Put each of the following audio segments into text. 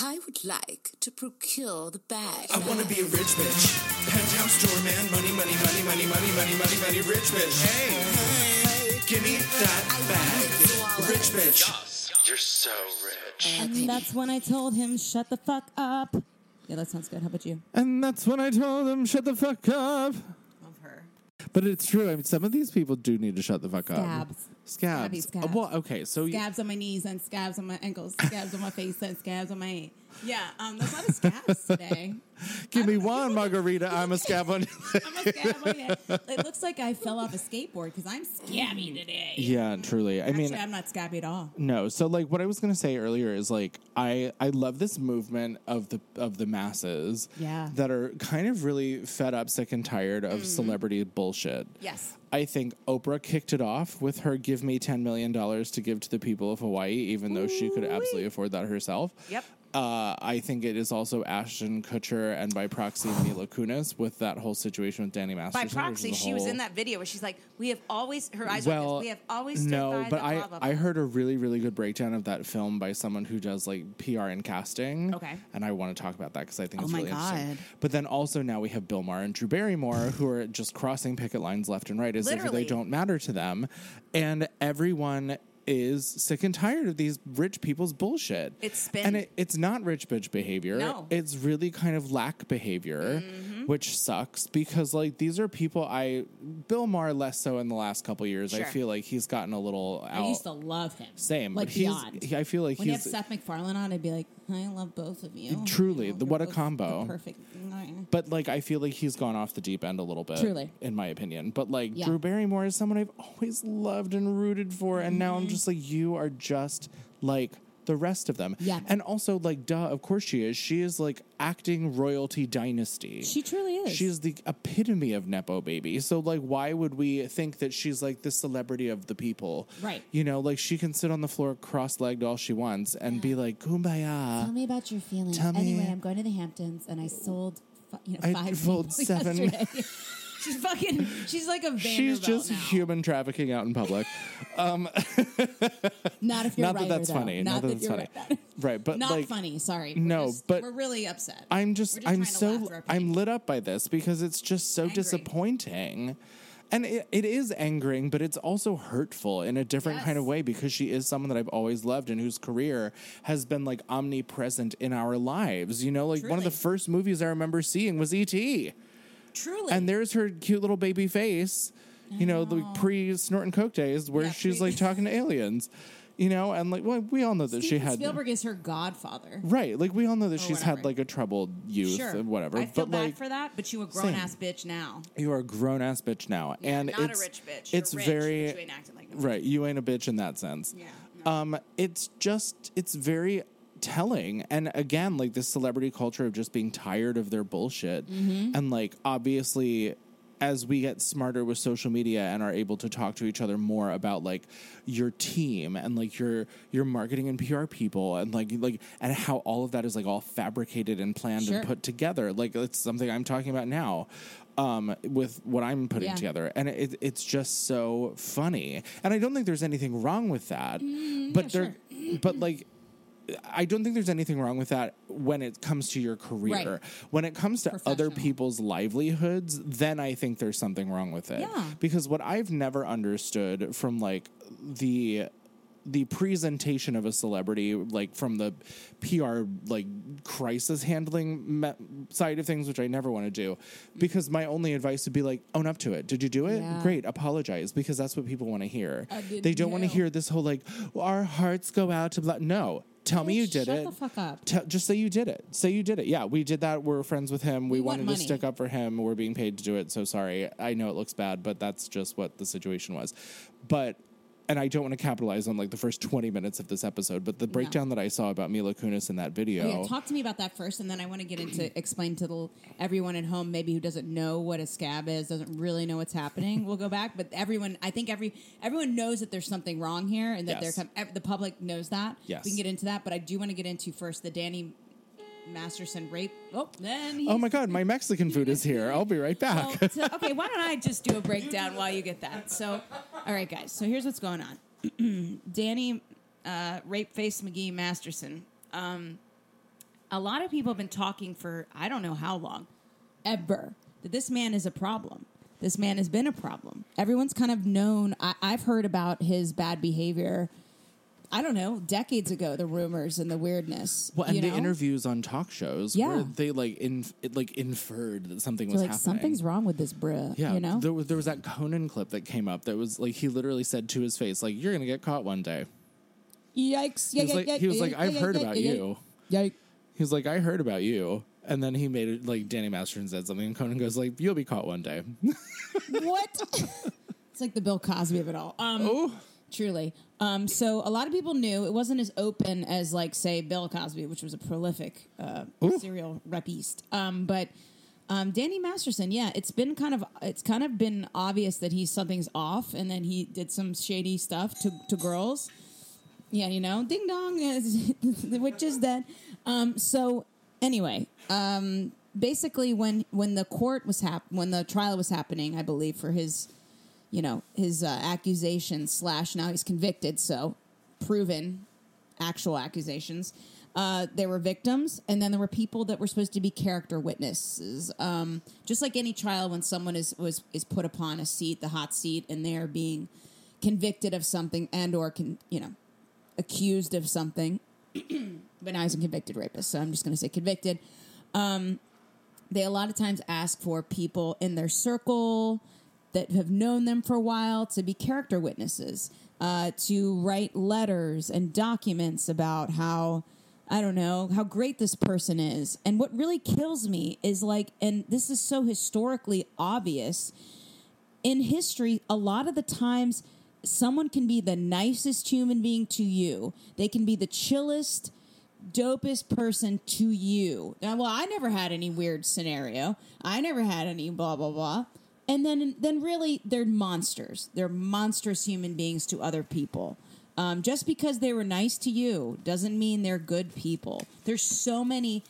I would like to procure the bag. I wanna be a rich bitch. Penthouse store man, money, money, money, money, money, money, money, money, rich bitch. Hey, hey, give me that bag. Rich bitch. You're so rich. And that's when I told him, shut the fuck up. Yeah, that sounds good. How about you? And that's when I told him, shut the fuck up. But it's true. I mean, some of these people do need to shut the fuck up. Scabs. Scabs. Scabby scabs. Well, okay. So you, Scabs on my knees and scabs on my ankles, scabs on my face and scabs on my. Yeah, um, there's a lot of scabs today. give me one margarita. I'm a scab on. I'm a scab on my head. It looks like I fell off a skateboard because I'm scabby today. yeah, truly. I mean, Actually, I'm not scabby at all. No, so like what I was gonna say earlier is like I I love this movement of the of the masses, Yeah. that are kind of really fed up, sick and tired of mm-hmm. celebrity bullshit. Yes. I think Oprah kicked it off with her give me ten million dollars to give to the people of Hawaii, even though she could absolutely afford that herself. Yep. Uh, I think it is also Ashton Kutcher and by proxy Mila Kunis with that whole situation with Danny Masterson. which proxy, she was in that video where she's like, "We have always." Her eyes well, We have always no, but I blah, blah, I heard a really really good breakdown of that film by someone who does like PR and casting. Okay. and I want to talk about that because I think Oh it's my really interesting. God. But then also now we have Bill Maher and Drew Barrymore who are just crossing picket lines left and right as if they don't matter to them, and everyone is sick and tired of these rich people's bullshit. It's been- and it, it's not rich bitch behavior. No. it's really kind of lack behavior, Mm-hmm. Which sucks because like these are people I Bill Maher less so in the last couple years. I feel like he's gotten a little out. I used to love him. Same, Like but he's. beyond. he- I feel like when you have. Seth MacFarlane on, I'd be like, I love both of you. Truly, You know, the- what a combo. Perfect. But like, I feel like he's gone off the deep end a little bit. Truly. in my opinion. But like, Yeah. Drew Barrymore is someone I've always loved and rooted for, and now Mm-hmm. I'm just like, you are just like the rest of them. Yeah. and also like, duh, of course she is. She is like acting royalty dynasty. She truly is. She's the epitome of nepo baby. So like, why would we think that she's like the celebrity of the people? Right. You know, like she can sit on the floor cross-legged all she wants and be like, "Kumbaya." Tell me about your feelings. Tell me- anyway, I'm going to the Hamptons and I sold you know, I five sold seven. She's fucking. She's like a Vanderbilt She's just now. human trafficking out in public. Um, Not if you're Not that that's though. funny. Not, that that that's you're funny. right. Right, but Not like funny. Sorry. We're No, just- but we're really upset. I'm just, just I'm so laugh through our I'm lit up by this because it's just so Angry. disappointing. And it, it is angering, but it's also hurtful in a different kind of way because she is someone that I've always loved and whose career has been like omnipresent in our lives. You know, like one of the first movies I remember seeing was E.T. Truly. And there's her cute little baby face, you know, the pre snorting coke days where Yeah, she's pre- like talking to aliens, you know, and like well, we all know that she Steven had Spielberg is her godfather. right, like we all know that she's had whatever. like a troubled youth Sure. and whatever. I feel but bad like for that, but you a grown ass bitch now. you are a grown ass bitch now, and not it's a rich bitch. You're it's rich, very but you ain't acting like no right. You ain't a bitch in that sense. Yeah, Um, it's just it's very telling, and again, like this celebrity culture of just being tired of their bullshit, Mm-hmm. and like obviously. As we get smarter with social media and are able to talk to each other more about like your team and like your your marketing and PR people and like like and how all of that is like all fabricated and planned Sure. and put together. Like it's something I'm talking about now um, with what I'm putting Yeah. together, and it, it's just so funny. And I don't think there's anything wrong with that, but there, but like. I don't think there's anything wrong with that when it comes to your career. Right. When it comes to other people's livelihoods, then I think there's something wrong with it. Yeah. Because what I've never understood from like the the presentation of a celebrity like from the PR like crisis handling me- side of things which I never want to do because my only advice would be like own up to it did you do it Yeah. great apologize because that's what people want to hear they don't want to hear this whole like our hearts go out to blah no tell me you did shut it the fuck up. Tell, just say you did it. Say you did it. Yeah, we did that. We're friends with him. We, We want wanted to money. stick up for him. We're being paid to do it. So sorry. I know it looks bad, but that's just what the situation was. But and I don't want to capitalize on like the first 20 minutes of this episode, but the breakdown that I saw about Mila Kunis in that video. Yeah, talk to me about that first, and then I want to get into explain to the, everyone at home maybe who doesn't know what a scab is, doesn't really know what's happening. we'll go back, but everyone, I think every everyone knows that there's something wrong here, and that Yes. they're the public knows that. Yes. we can get into that, but I do want to get into first the Danny Masterson rape. Oh, then oh my God, my Mexican food is here. I'll be right back. Well, to- okay, why don't I just do a breakdown while you get that? So, all right, guys. So here's what's going on. Danny, uh, rape face McGee Masterson, um, a lot of people have been talking for I don't know how long, ever, that this man is a problem. This man has been a problem. Everyone's kind of known. I, I've heard about his bad behavior. I don't know, decades ago, the rumors and the weirdness. Well, and the know? interviews on talk shows Yeah. where they like in, it, like inferred that something was like happening. something's wrong with this bruh. Yeah, you know. there was there was that Conan clip that came up that was like he literally said to his face like you're gonna get caught one day. Yikes! He was like he was like I've heard about you. Yikes! He was like I heard about you, and then he made it like Danny Masterson said something, and Conan goes like you'll be caught one day. what? it's like the Bill Cosby of it all. Um, oh, Truly. Um, so a lot of people knew it wasn't as open as, like, say, Bill Cosby, which was a prolific uh, Ooh. serial rapist. Um, but um, Danny Masterson, yeah, it's been kind of it's kind of been obvious that he's something's off, and then he did some shady stuff to to girls. Yeah, you know, ding dong, the witch is dead. Um, so anyway, um, basically, when when the court was hap- when the trial was happening, I believe for his you know his uh, accusations slash now he's convicted so proven actual accusations. Uh, there were victims and then there were people that were supposed to be character witnesses. Um, just like any trial when someone is was is put upon a seat the hot seat and they're being convicted of something and or can you know accused of something. But now he's a convicted rapist so i'm just going to say convicted. Um, they a lot of times ask for people in their circle that have known them for a while to be character witnesses, uh, to write letters and documents about how, I don't know, how great this person is. And what really kills me is like, and this is so historically obvious in history, a lot of the times someone can be the nicest human being to you, they can be the chillest dopest person to you. Now, well, I never had any weird scenario. I never had any blah blah blah. And then, then really, they're monsters. They're monstrous human beings to other people. Um, just because they were nice to you doesn't mean they're good people. There's so many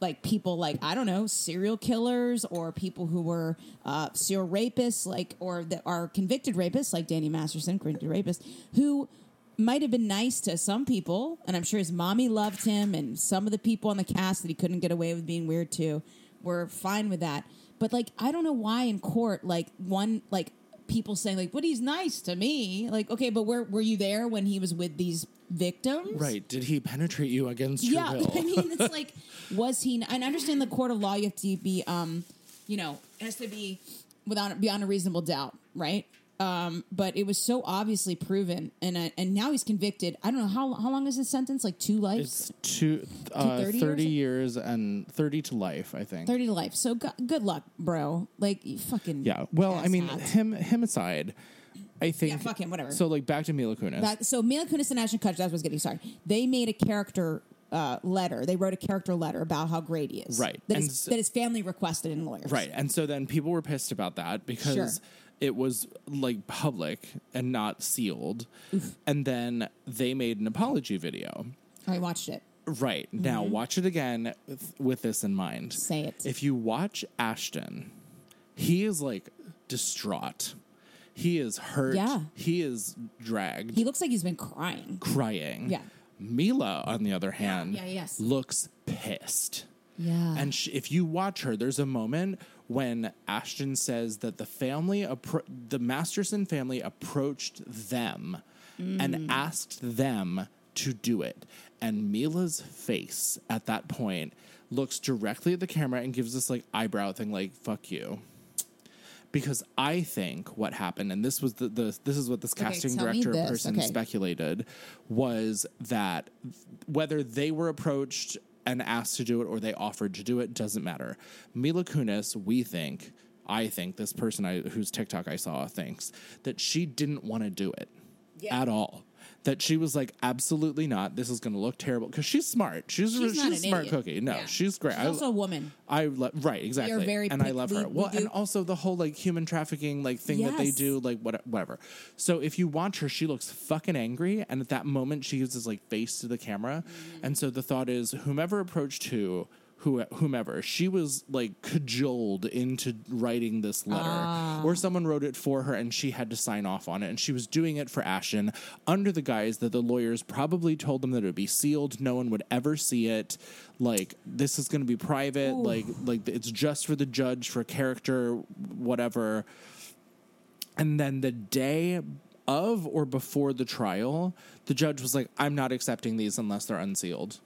like people like I don't know serial killers or people who were uh, serial rapists like or that are convicted rapists like Danny Masterson convicted rapist who might have been nice to some people and I'm sure his mommy loved him and some of the people on the cast that he couldn't get away with being weird to were fine with that but like I don't know why in court like one like people saying like but he's nice to me like okay but where were you there when he was with these victims right. Did he penetrate you against your yeah, will? I mean, it's like, was he? And I understand the court of law. You have to be, um, you know, it has to be without beyond a reasonable doubt, right? Um, but it was so obviously proven, and uh, and now he's convicted. I don't know how how long is his sentence? Like two lives, it's two, uh, 30 years? 30 years and 30 to life, I think. thirty to life. So go- good luck, bro. Like you fucking Yeah. Well, I mean, him him aside, I think. Yeah, fuck him, whatever. So, like, back to Mila Kunis. That, so Mila Kunis and Ashton Kutcher, that's what I was getting. Sorry, they made a character uh, letter. They wrote a character letter about how great he is. Right. That, his, s- that his family requested in lawyers. Right. And so then people were pissed about that because Sure. It was like public and not sealed. And then they made an apology video. I watched it. Right. Now, watch it again with, with this in mind. Mm-hmm. Say it. If you watch Ashton, he is like distraught. He is hurt. Yeah. He is dragged, He looks like he's been crying. crying. Yeah. Mila, on the other hand, Yeah, yes. looks pissed. Yeah. And sh- if you watch her, there's a moment when Ashton says that the family, appro- the Masterson family, approached them Mm. and asked them to do it. And Mila's face at that point looks directly at the camera and gives this like eyebrow thing, like "fuck you." Because I think what happened, and this was the, the this is what this casting me director this, person okay. speculated was that whether they were approached and asked to do it or they offered to do it doesn't matter. Mila Kunis, we think, I think this person I, whose TikTok I saw thinks that she didn't want to do it at all. That she was like, absolutely not. This is going to look terrible because she's smart. She's She's she's, not a smart idiot. cookie. No, Yeah. she's great. She's also a woman. I lo- right exactly, You're very and I love her. we Well, and also the whole like human trafficking like thing that they do, like what, whatever. So if you watch her, she looks fucking angry, and at that moment she uses like face to the camera, Mm-hmm. and so the thought is, whomever approached who, who whomever. She was like cajoled into writing this letter, Ah. or someone wrote it for her and she had to sign off on it. And she was doing it for Ashton under the guise that the lawyers probably told them that it would be sealed, no one would ever see it. Like this is going to be private. Like like it's just for the judge for character, whatever. And then the day of or before the trial, the judge was like, I'm not accepting these unless they're unsealed.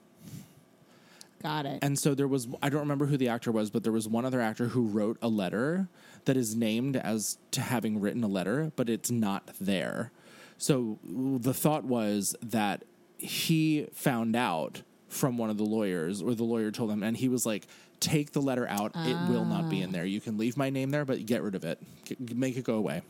Got it. And so there was, I don't remember who the actor was, but there was one other actor who wrote a letter that is named as to having written a letter, but it's not there. So the thought was that he found out from one of the lawyers, or the lawyer told him, and he was like, Take the letter out. It will not be in ah. there. You can leave my name there, but get rid of it. Make it go away.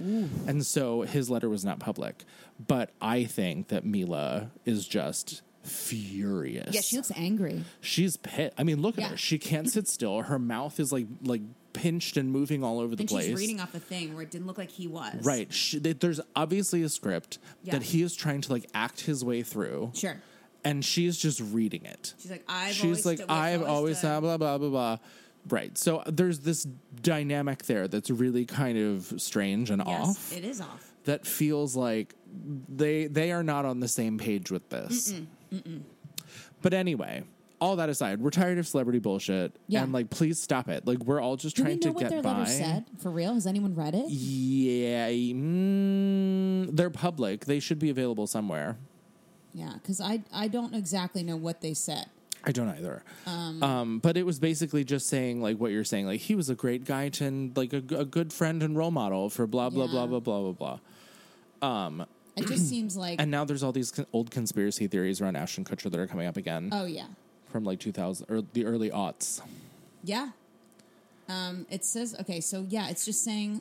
And so his letter was not public. But I think that Mila is just furious. yeah, she looks angry. She's pit. I mean, look at her. She can't sit still. Her mouth is like like pinched and moving all over the And place. she's reading off a thing where it didn't look like he was. Right. She, th- there's obviously a script Yeah. that he is trying to like act his way through, Sure. and she's just reading it. She's like, I've she's always like, stood- I've always done- blah blah blah blah. Right. So uh, there's this dynamic there that's really kind of strange and Yes, off. it is off. that feels like they they are not on the same page with this. But anyway, all that aside, we're tired of celebrity bullshit, Yeah. and like, please stop it. Like, we're all just Do we trying know to what get their by. letter said? For real? Has anyone read it? Yeah, mm, they're public. They should be available somewhere. Yeah, because I I don't exactly know what they said. I don't either. Um, but it was basically just saying like what you're saying. Like he was a great guy to and like a, a good friend and role model for blah blah blah Yeah. blah blah blah blah. It just seems like And now there's all these con- old conspiracy theories around Ashton Kutcher that are coming up again oh yeah, from like 2000 or the early aughts. yeah. Um, it says okay, so yeah, it's just saying.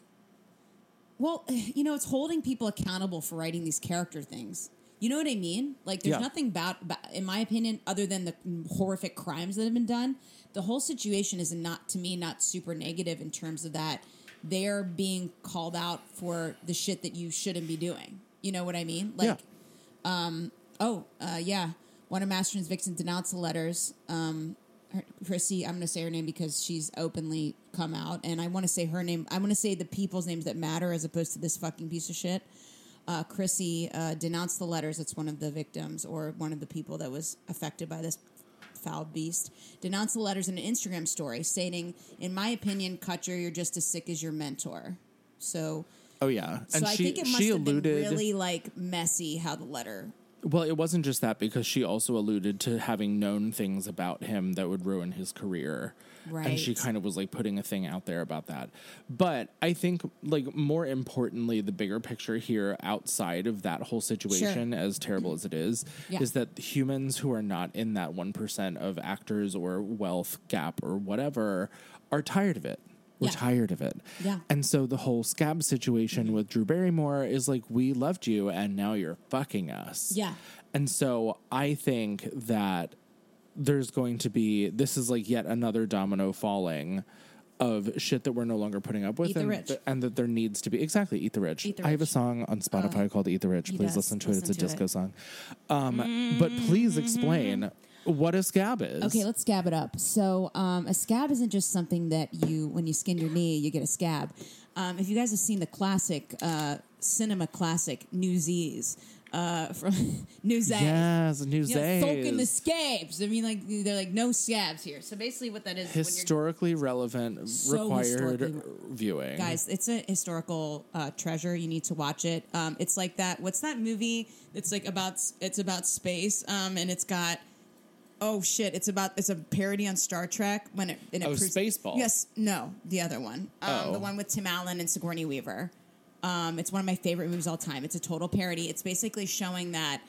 Well, you know, it's holding people accountable for writing these character things. You know what I mean? Like, there's Yeah. nothing about, in my opinion, other than the horrific crimes that have been done. The whole situation is not, to me, not super negative in terms of that they're being called out for the shit that you shouldn't be doing. You know what I mean? Like, yeah. Oh, uh, yeah. One of Masterson's victims denounced the letters. Um, her, Chrissy, I'm going to say her name because she's openly come out, and I want to say her name. I want to say the people's names that matter as opposed to this fucking piece of shit. Uh, Chrissy uh, denounced the letters. It's one of the victims or one of the people that was affected by this foul beast. Denounced the letters in an Instagram story, stating, "In my opinion, Kutcher, you're just as sick as your mentor." So, Oh yeah. so And I she think it must she have alluded been really like messy how the letter Well, it wasn't just that because she also alluded to having known things about him that would ruin his career. Right. And she kind of was like putting a thing out there about that. But I think like more importantly the bigger picture here outside of that whole situation as terrible as it is Yeah. is that humans who are not in that 1% of actors or wealth gap or whatever are tired of it. We're Yeah. tired of it. Yeah. And so the whole scab situation with Drew Barrymore is like, we loved you and now you're fucking us. Yeah. And so I think that there's going to be, this is like yet another domino falling of shit that we're no longer putting up with Eat the and, rich. and that there needs to be exactly eat the rich. Eat the I have a song on Spotify called Eat the Rich. Please does. listen to it. It's a disco it. song. Um, But please explain what a scab is. Okay, let's scab it up. So, um, a scab isn't just something that you, when you skin your knee, you get a scab. Um, if you guys have seen the classic, uh, cinema classic Newsies uh, from Newsies. Yes, You know, in the scabs. I mean, like they're like no scabs here. So basically, what that is, when you're- historically relevant, So required historically- viewing. guys, it's a historical uh, treasure. You need to watch it. Um, it's like that. What's that movie? It's like about it's about space, um, and it's got. Oh shit! It's about it's a parody on Star Trek when it and it Oh, proves- Spaceballs. Yes, no, the other one, um, Oh. the one with Tim Allen and Sigourney Weaver. Um, it's one of my favorite movies of all time. It's a total parody. It's basically showing that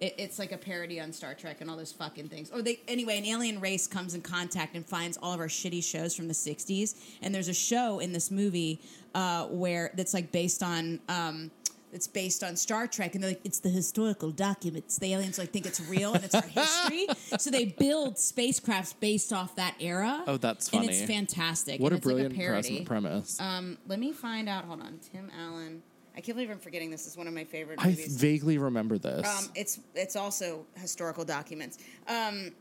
it, it's like a parody on Star Trek and all those fucking things. Or they anyway, an alien race comes in contact and finds all of our shitty shows from the '60s. And there's a show in this movie uh, where that's like based on. Um, it's based on Star Trek, and they're like, it's the historical documents. The aliens like think it's real and it's our history, so they build spacecrafts based off that era. Oh, that's And it's funny. fantastic. what and a it's like brilliant parody. premise. Um, let me find out. Hold on, Tim Allen. I can't believe I'm forgetting this. is one of my favorite I vaguely remember this. um, it's it's also historical documents. Um,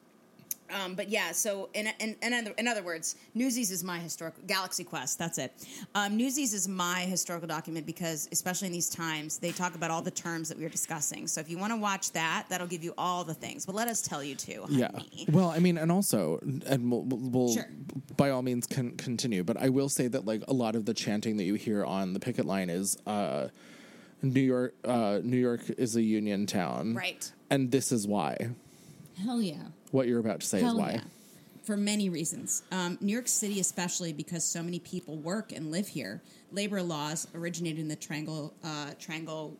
Um, but yeah, so in, in, in, other, in other words, Newsies is my historical Galaxy Quest. That's it. Um, Newsies is my historical document because, especially in these times, they talk about all the terms that we were discussing. So if you want to watch that, that'll give you all the things. But let us tell you too. Yeah. Well, I mean, and also, and we'll, we'll Sure. by all means con- continue. But I will say that like a lot of the chanting that you hear on the picket line is uh, New York. Uh, New York is a union town, Right. And this is why. Hell yeah. What you're about to say Hell is why. yeah. For many reasons. Um, New York City, especially because so many people work and live here. Labor laws originated in the Triangle uh, Triangle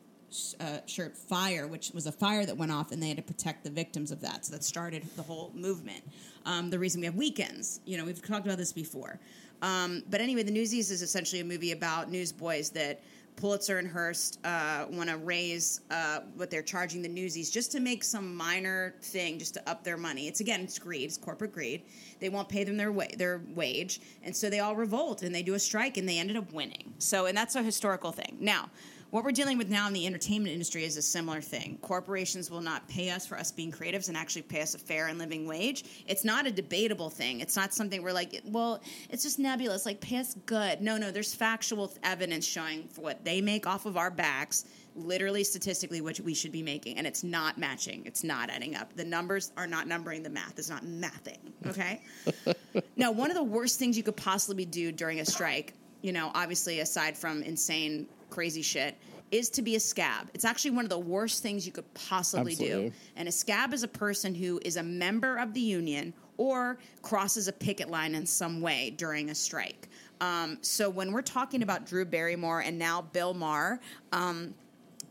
uh, Shirt fire, which was a fire that went off, and they had to protect the victims of that. So that started the whole movement. Um, the reason we have weekends, you know, we've talked about this before. Um, but anyway, The Newsies is essentially a movie about newsboys that Pulitzer and Hearst uh, want to raise uh, what they're charging the newsies just to make some minor thing, just to up their money. It's again, it's greed, it's corporate greed. They won't pay them their wa- their wage, and so they all revolt and they do a strike, and they ended up winning. So, and that's a historical thing. Now, what we're dealing with now in the entertainment industry is a similar thing. Corporations will not pay us for us being creatives and actually pay us a fair and living wage. It's not a debatable thing. It's not something we're like, well, it's just nebulous. Like, pay us good. No, no, there's factual evidence showing for what they make off of our backs, literally statistically, which we should be making. And it's not matching. It's not adding up. The numbers are not numbering the math. It's not mathing. Okay? now, one of the worst things you could possibly do during a strike, you know, obviously aside from insane, crazy shit, is to be a scab. It's actually one of the worst things you could possibly do. And a scab is a person who is a member of the union or crosses a picket line in some way during a strike. Um, so when we're talking about Drew Barrymore and now Bill Maher, um,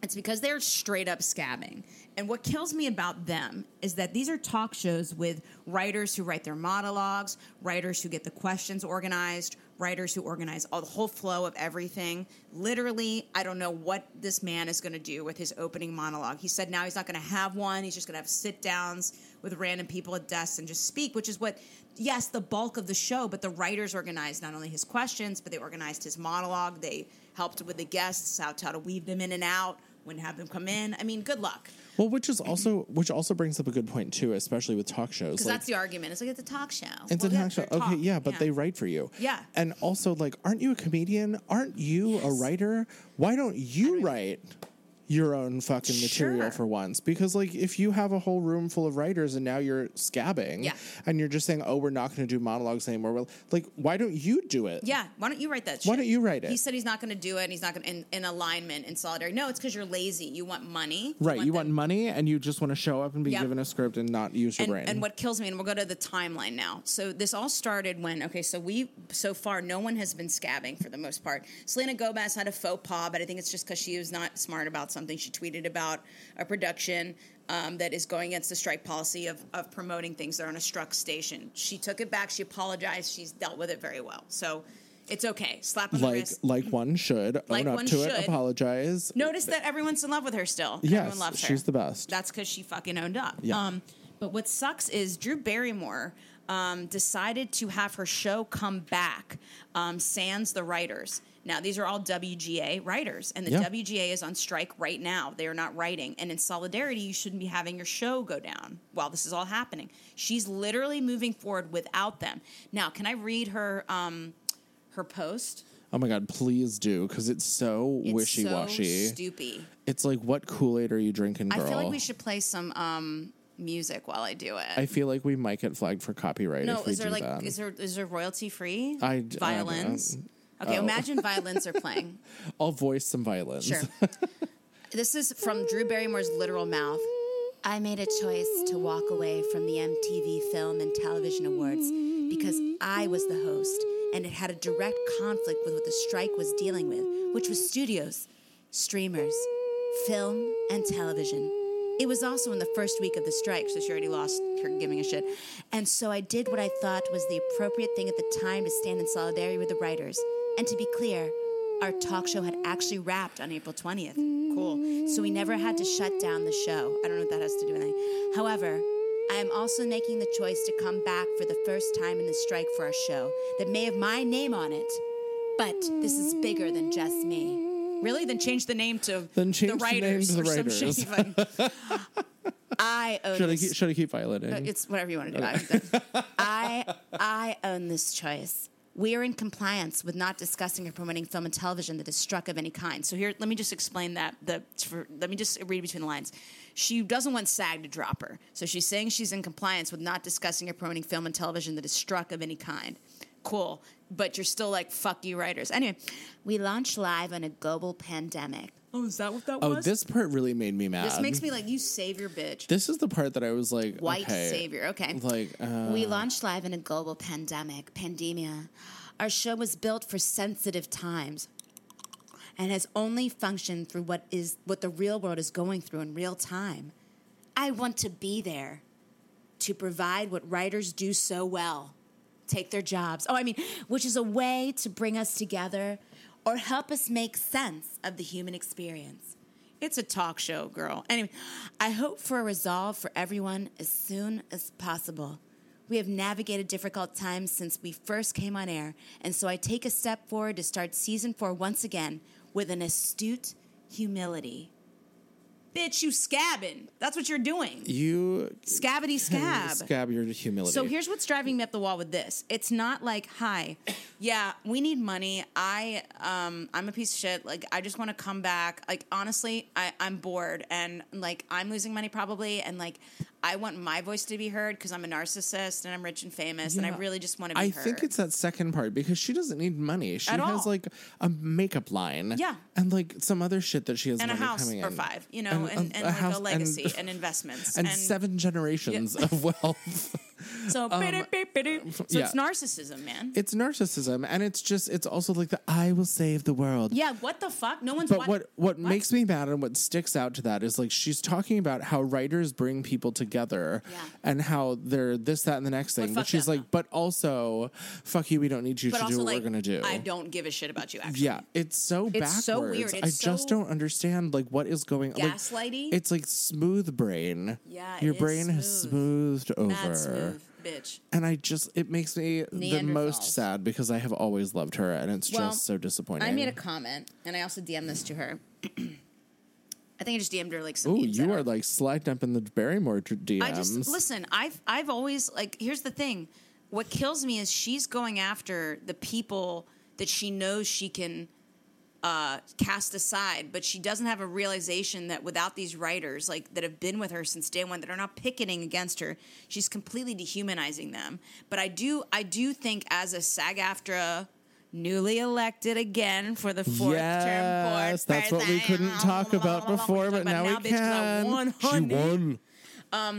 it's because they're straight up scabbing. And what kills me about them is that these are talk shows with writers who write their monologues, writers who get the questions organized, writers who organize all the whole flow of everything. Literally, I don't know what this man is going to do with his opening monologue. He said now he's not going to have one. He's just going to have sit downs with random people at desks and just speak, which is what, yes, the bulk of the show, but the writers organized not only his questions, but they organized his monologue. They helped with the guests, how to, weave them in and out, when have them come in. I mean, good luck. Well, which is also which also brings up a good point too, especially with talk shows. Because Like, that's the argument. It's like it's a talk show. It's Well, a talk show. Okay, talk. yeah, but they write for you. Yeah. And also, like, aren't you a comedian? Aren't you a writer? Why don't you write your own fucking material Sure. for once? Because, like, if you have a whole room full of writers and now you're scabbing Yeah. and you're just saying, oh, we're not going to do monologues anymore, well, like, why don't you do it? Yeah, why don't you write that? Why don't you write it? He said he's not going to do it. and He's not going to in, in alignment in solidarity. No, it's because you're lazy. You want money. Right. You want them- money and you just want to show up and be Yep. given a script and not use your and, brain. and what kills me, and we'll go to the timeline now. So this all started when okay, so we so far no one has been scabbing for the most part. Selena Gomez had a faux pas, but I think it's just because she was not smart about something. Something she tweeted about a production um, that is going against the strike policy of, of promoting things that are on a struck station. She took it back. She apologized. She's dealt with it very well. So it's okay. Slap on the like, wrist. like one should Like own up to it, apologize. Notice that everyone's in love with her still. Yes, Everyone loves her. she's the best. That's because she fucking owned up. Yeah. Um, but what sucks is Drew Barrymore um, decided to have her show come back, um, sans the writers. Now, these are all WGA writers, and the Yeah. WGA is on strike right now. They are not writing. And in solidarity, you shouldn't be having your show go down while this is all happening. She's literally moving forward without them. Now, can I read her um, her post? Oh my god, please do because it's so It's wishy washy. So stoopy. it's like, what Kool Aid are you drinking, girl? I feel like we should play some um, music while I do it. I feel like we might get flagged for copyright no, if we is there do like that. is there is there royalty free? I- I violins. know. Okay, Oh. imagine violins are playing. I'll voice some violins. Sure. this is from Drew Barrymore's literal mouth. I made a choice to walk away from the MTV Film and Television Awards because I was the host and it had a direct conflict with what the strike was dealing with, which was studios, streamers, film, and television. It was also in the first week of the strike, so she already lost her giving a shit. And so I did what I thought was the appropriate thing at the time to stand in solidarity with the writers. And to be clear, our talk show had actually wrapped on April 20th. Cool. So we never had to shut down the show. I don't know what that has to do with anything. However, I am also making the choice to come back for the first time in the strike for our show that may have my name on it. But this is bigger than just me. Really? Then change the name to Then change the the name writers to the or some writers. I own Should I keep, should I keep violating? It's whatever you want to do. I'm. I I own this choice. We are in compliance with not discussing or promoting film and television that is struck of any kind. So here, let me just explain that. The for, let me just read between the lines. She doesn't want SAG to drop her, so she's saying she's in compliance with not discussing or promoting film and television that is struck of any kind. Cool, but you're still like fuck you, writers. Anyway, we launched live on a global pandemic. Oh, is that what that was? oh, this part really made me mad. This makes me like you savior bitch. This is the part that I was like, White okay. savior. Okay. Like, uh, we launched live in a global pandemic, pandemia. Our show was built for sensitive times and has only functioned through what is what the real world is going through in real time. I want to be there to provide what writers do so well. Take their jobs. Oh, I mean, which is a way to bring us together or help us make sense of the human experience. It's a talk show, girl. Anyway, I hope for a resolve for everyone as soon as possible. We have navigated difficult times since we first came on air, and so I take a step forward to start season four once again with an astute humility. Bitch, you scabbing. That's what you're doing. you Scabbity scab. scab your humility. So here's what's driving me up the wall with this. It's not like, hi, yeah, we need money. I um I'm a piece of shit. Like I just want to come back. Like honestly, I, I'm bored and like I'm losing money probably and like I want my voice to be heard because I'm a narcissist and I'm rich and famous and I really just want to be heard. I heard. think it's that second part because she doesn't need money. She At has all. like a makeup line, Yeah. and like some other shit that she has and a house coming or in. five, you know, and, and, like house a legacy and, and, investments and seven generations of wealth. So, um, biddy. so yeah. it's narcissism, man. it's narcissism, and it's just it's also like the I will save the world. yeah, what the fuck? No one's But wa- what, what makes me mad and what sticks out to that is like she's talking about how writers bring people together Yeah. and how they're this, that, and the next thing. But, fuck she's them, like, but also, fuck you, we don't need you but to also do what like we're gonna do. I don't give a shit about you. Actually, Yeah, it's so It's backwards. so weird. I It's just don't understand like what is going on. gaslighty. it's like smooth brain. Yeah, it your is brain has smoothed over. Mad smooth, bitch. And I just it makes me the most sad because I have always loved her and it's Well, just so disappointing. I made a comment, and I also DM'd this to her. I think I just DM'd her like some. Ooh, memes you are like sliding up in the Barrymore DMs. I just listen. I've I've always like. Here's the thing. What kills me is she's going after the people that she knows she can uh, cast aside, but she doesn't have a realization that without these writers, like that have been with her since day one, that are not picketing against her, she's completely dehumanizing them. But I do, I do think as a SAG-AFTRA newly elected again for the fourth term board, Yes, that's what we couldn't talk about before, but now we bitch, 'cause I can. She won.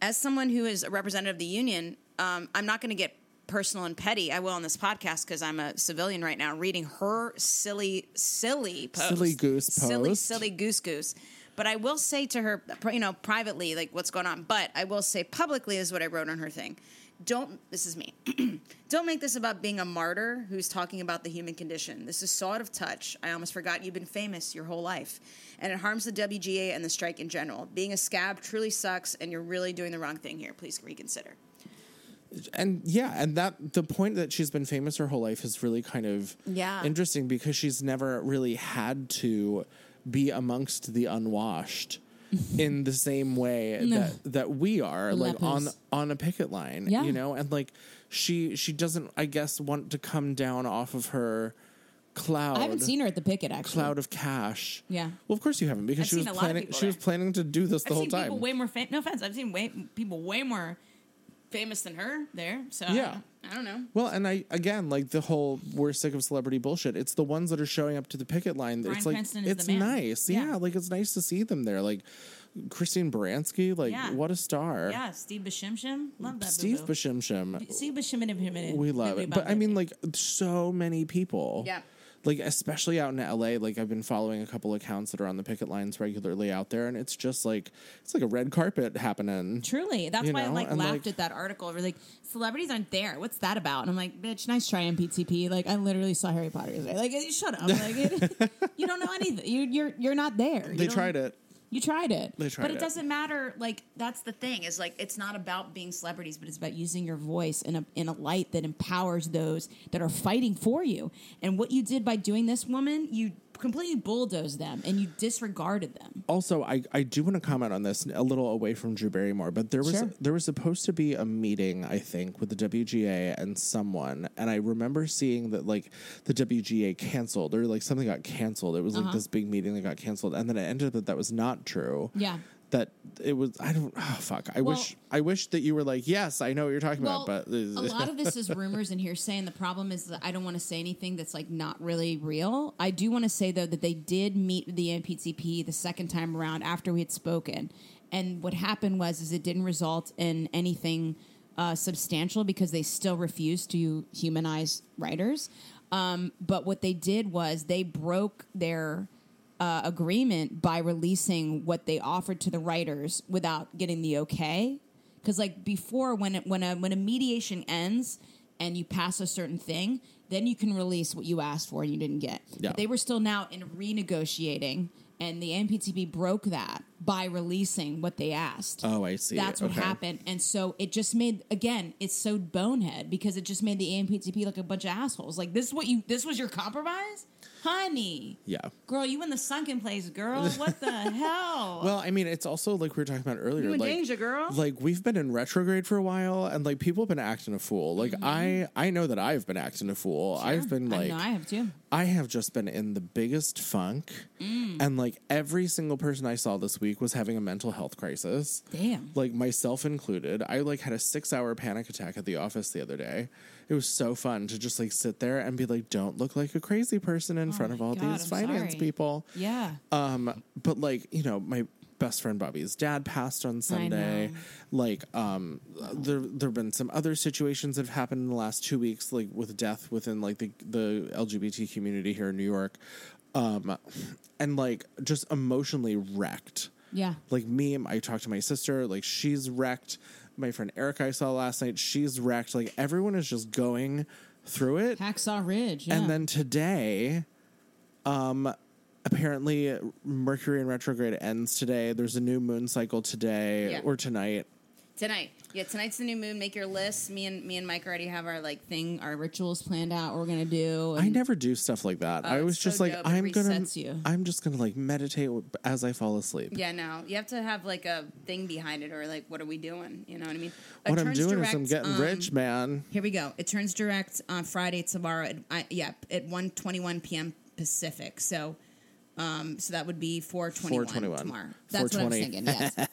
as someone who is a representative of the union, um, I'm not going to get personal and petty. I will on this podcast because I'm a civilian right now, reading her silly, silly post, Silly goose silly, silly goose goose. But I will say to her, you know, privately, like what's going on. But I will say publicly is what I wrote on her thing. Don't. This is me. Don't make this about being a martyr who's talking about the human condition. This is so out of touch. I almost forgot you've been famous your whole life. And it harms the WGA and the strike in general. Being a scab truly sucks, and you're really doing the wrong thing here. Please reconsider. and yeah, and that the point that she's been famous her whole life is really kind of Yeah. interesting because she's never really had to be amongst the unwashed in the same way that that we are like on on a picket line Yeah. you know and like she she doesn't i guess want to come down off of her cloud I haven't seen her at the picket actually. cloud of cash Yeah. well of course you haven't because I've she was seen a lot of planning she was planning to do this the I've whole time way more famous. No offense, I've seen way people way more famous than her there. So Yeah. I don't know. Well, and I again like the whole we're sick of celebrity bullshit. It's the ones that are showing up to the picket line. Bryan it's like Cranston is it's the man. nice, yeah. Yeah. Like it's nice to see them there. Like Christine Baranski, like Yeah. what a star. Yeah, Steve Bashimshim, love that. Steve boo-boo. Bashimshim, Steve Bashimshim, we love it. But I mean, like so many people. Yeah. Like especially out in LA, like I've been following a couple accounts that are on the picket lines regularly out there, and it's just like it's like a red carpet happening. Truly, that's why I like and, laughed like- at that article. Where like celebrities aren't there. What's that about? And I'm like, bitch, nice try, MPTP. Like I literally saw Harry Potter yesterday. Like shut up. Like it, you don't know anything. You, you're you're not there. You They tried it. You tried it. They tried but it, it. doesn't matter. Like that's the thing is like it's not about being celebrities, but it's about using your voice in a in a light that empowers those that are fighting for you. And what you did by doing this, woman, you completely bulldozed them and you disregarded them. Also, I, I do want to comment on this a little away from Drew Barrymore, but there was Sure. there was supposed to be a meeting, I think, with the WGA and someone, and I remember seeing that like the WGA canceled or like something got canceled. It was Uh-huh. like this big meeting that got canceled, and then it ended up that that was not true. Yeah. That it was. I don't. Oh, fuck. I Well- wish. I wish that you were like, yes, I know what you're talking Well, about, but a lot of this is rumors and hearsay, and the problem is that I don't want to say anything that's like not really real. I do want to say though that they did meet the NPCP the second time around after we had spoken, and what happened was is it didn't result in anything uh, substantial because they still refused to humanize writers. Um, but what they did was they broke their uh, agreement by releasing what they offered to the writers without getting the okay. Because like before, when it, when a when a mediation ends and you pass a certain thing, then you can release what you asked for and you didn't get. Yeah. But they were still now in renegotiating, and the NPTP broke that by releasing what they asked. Oh, I see. That's what Okay. happened, and so it just made again, it's so bonehead because it just made the AMPTP look like a bunch of assholes. Like this is what you this was your compromise, honey. yeah. Girl, you in the sunken place, girl. What the hell? Well, I mean, it's also like we were talking about earlier. You in like, danger, girl. Like we've been in retrograde for a while, and like people have been acting a fool. Like I, I know that I've been acting a fool. I've been like, Mm-hmm. I know I have too. I have just been in the biggest funk, Mm. and like every single person I saw this week was having a mental health crisis. Damn. Like myself included. I like had a six hour panic attack at the office the other day. It was so fun to just like sit there and be like, "Don't look like a crazy person in front of Oh all God, these I'm finance sorry. people." Yeah. Um, but like you know, my best friend Bobby's dad passed on Sunday. Like, um, there there've been some other situations that have happened in the last two weeks, like with death within like the the LGBT community here in New York, um, and like just emotionally wrecked. Yeah. Like me, I talked to my sister. Like she's wrecked. My friend Erica I saw last night. She's wrecked. Like everyone is just going through it. Hacksaw Ridge. Yeah. And then today, um, apparently Mercury in retrograde ends today. There's a new moon cycle today Yeah. or tonight. Tonight. Yeah, tonight's the new moon. Make your list. Me and me and Mike already have our like thing. our rituals planned out. What we're gonna do. I never do stuff like that. I it's was so just like, dope. It I'm gonna, resets you. I'm just gonna like meditate as I fall asleep. Yeah, no. You have to have like a thing behind it or like what are we doing? You know what I mean? It What I'm doing is I'm getting um, rich, man. Here we go. It turns direct on Friday tomorrow at I, yeah, at 1:21 p.m. Pacific. So um so that would be 4:21 4:21. tomorrow. That's what I was thinking. Yes. well,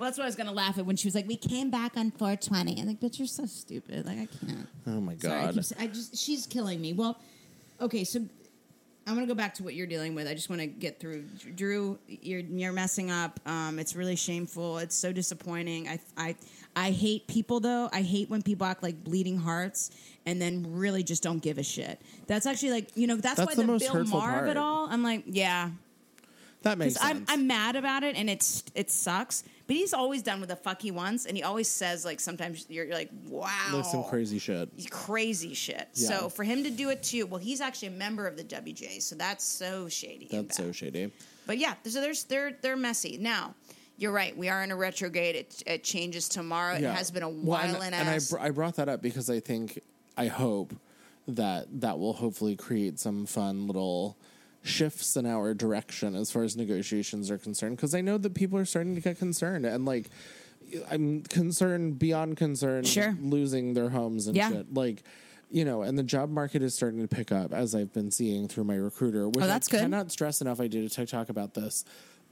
that's what I was gonna laugh at when she was like, "We came back on 420." I'm like, "Bitch, you're so stupid. Like, I can't." Oh my Sorry, I, god. keep, I just she's killing me. Well, okay, so I'm gonna go back to what you're dealing with. I just want to get through. Drew, you're you're messing up. Um, it's really shameful. It's so disappointing. I I I hate people though. I hate when people act like bleeding hearts and then really just don't give a shit. That's actually like you know that's, That's why the the, most Bill Maher of it all. I'm like, yeah, that makes sense. I'm I'm mad about it and it's it sucks. But he's always done with the fuck he wants, and he always says like sometimes you're, you're like, wow, like some crazy shit. crazy shit. Yeah. So for him to do it too, well, he's actually a member of the WJ, so that's so shady. and That's so shady. But yeah, so there's they're they're messy. Now, you're right. We are in a retrograde. It, it changes tomorrow. It has been a Well, while and, and, and I, ass. br- I brought that up because I think I hope that that will hopefully create some fun little shifts in our direction as far as negotiations are concerned because I know that people are starting to get concerned and like I'm concerned beyond concern Sure. losing their homes and Yeah. shit like you know and the job market is starting to pick up as I've been seeing through my recruiter which Oh, that's I good. cannot stress enough I did a TikTok about this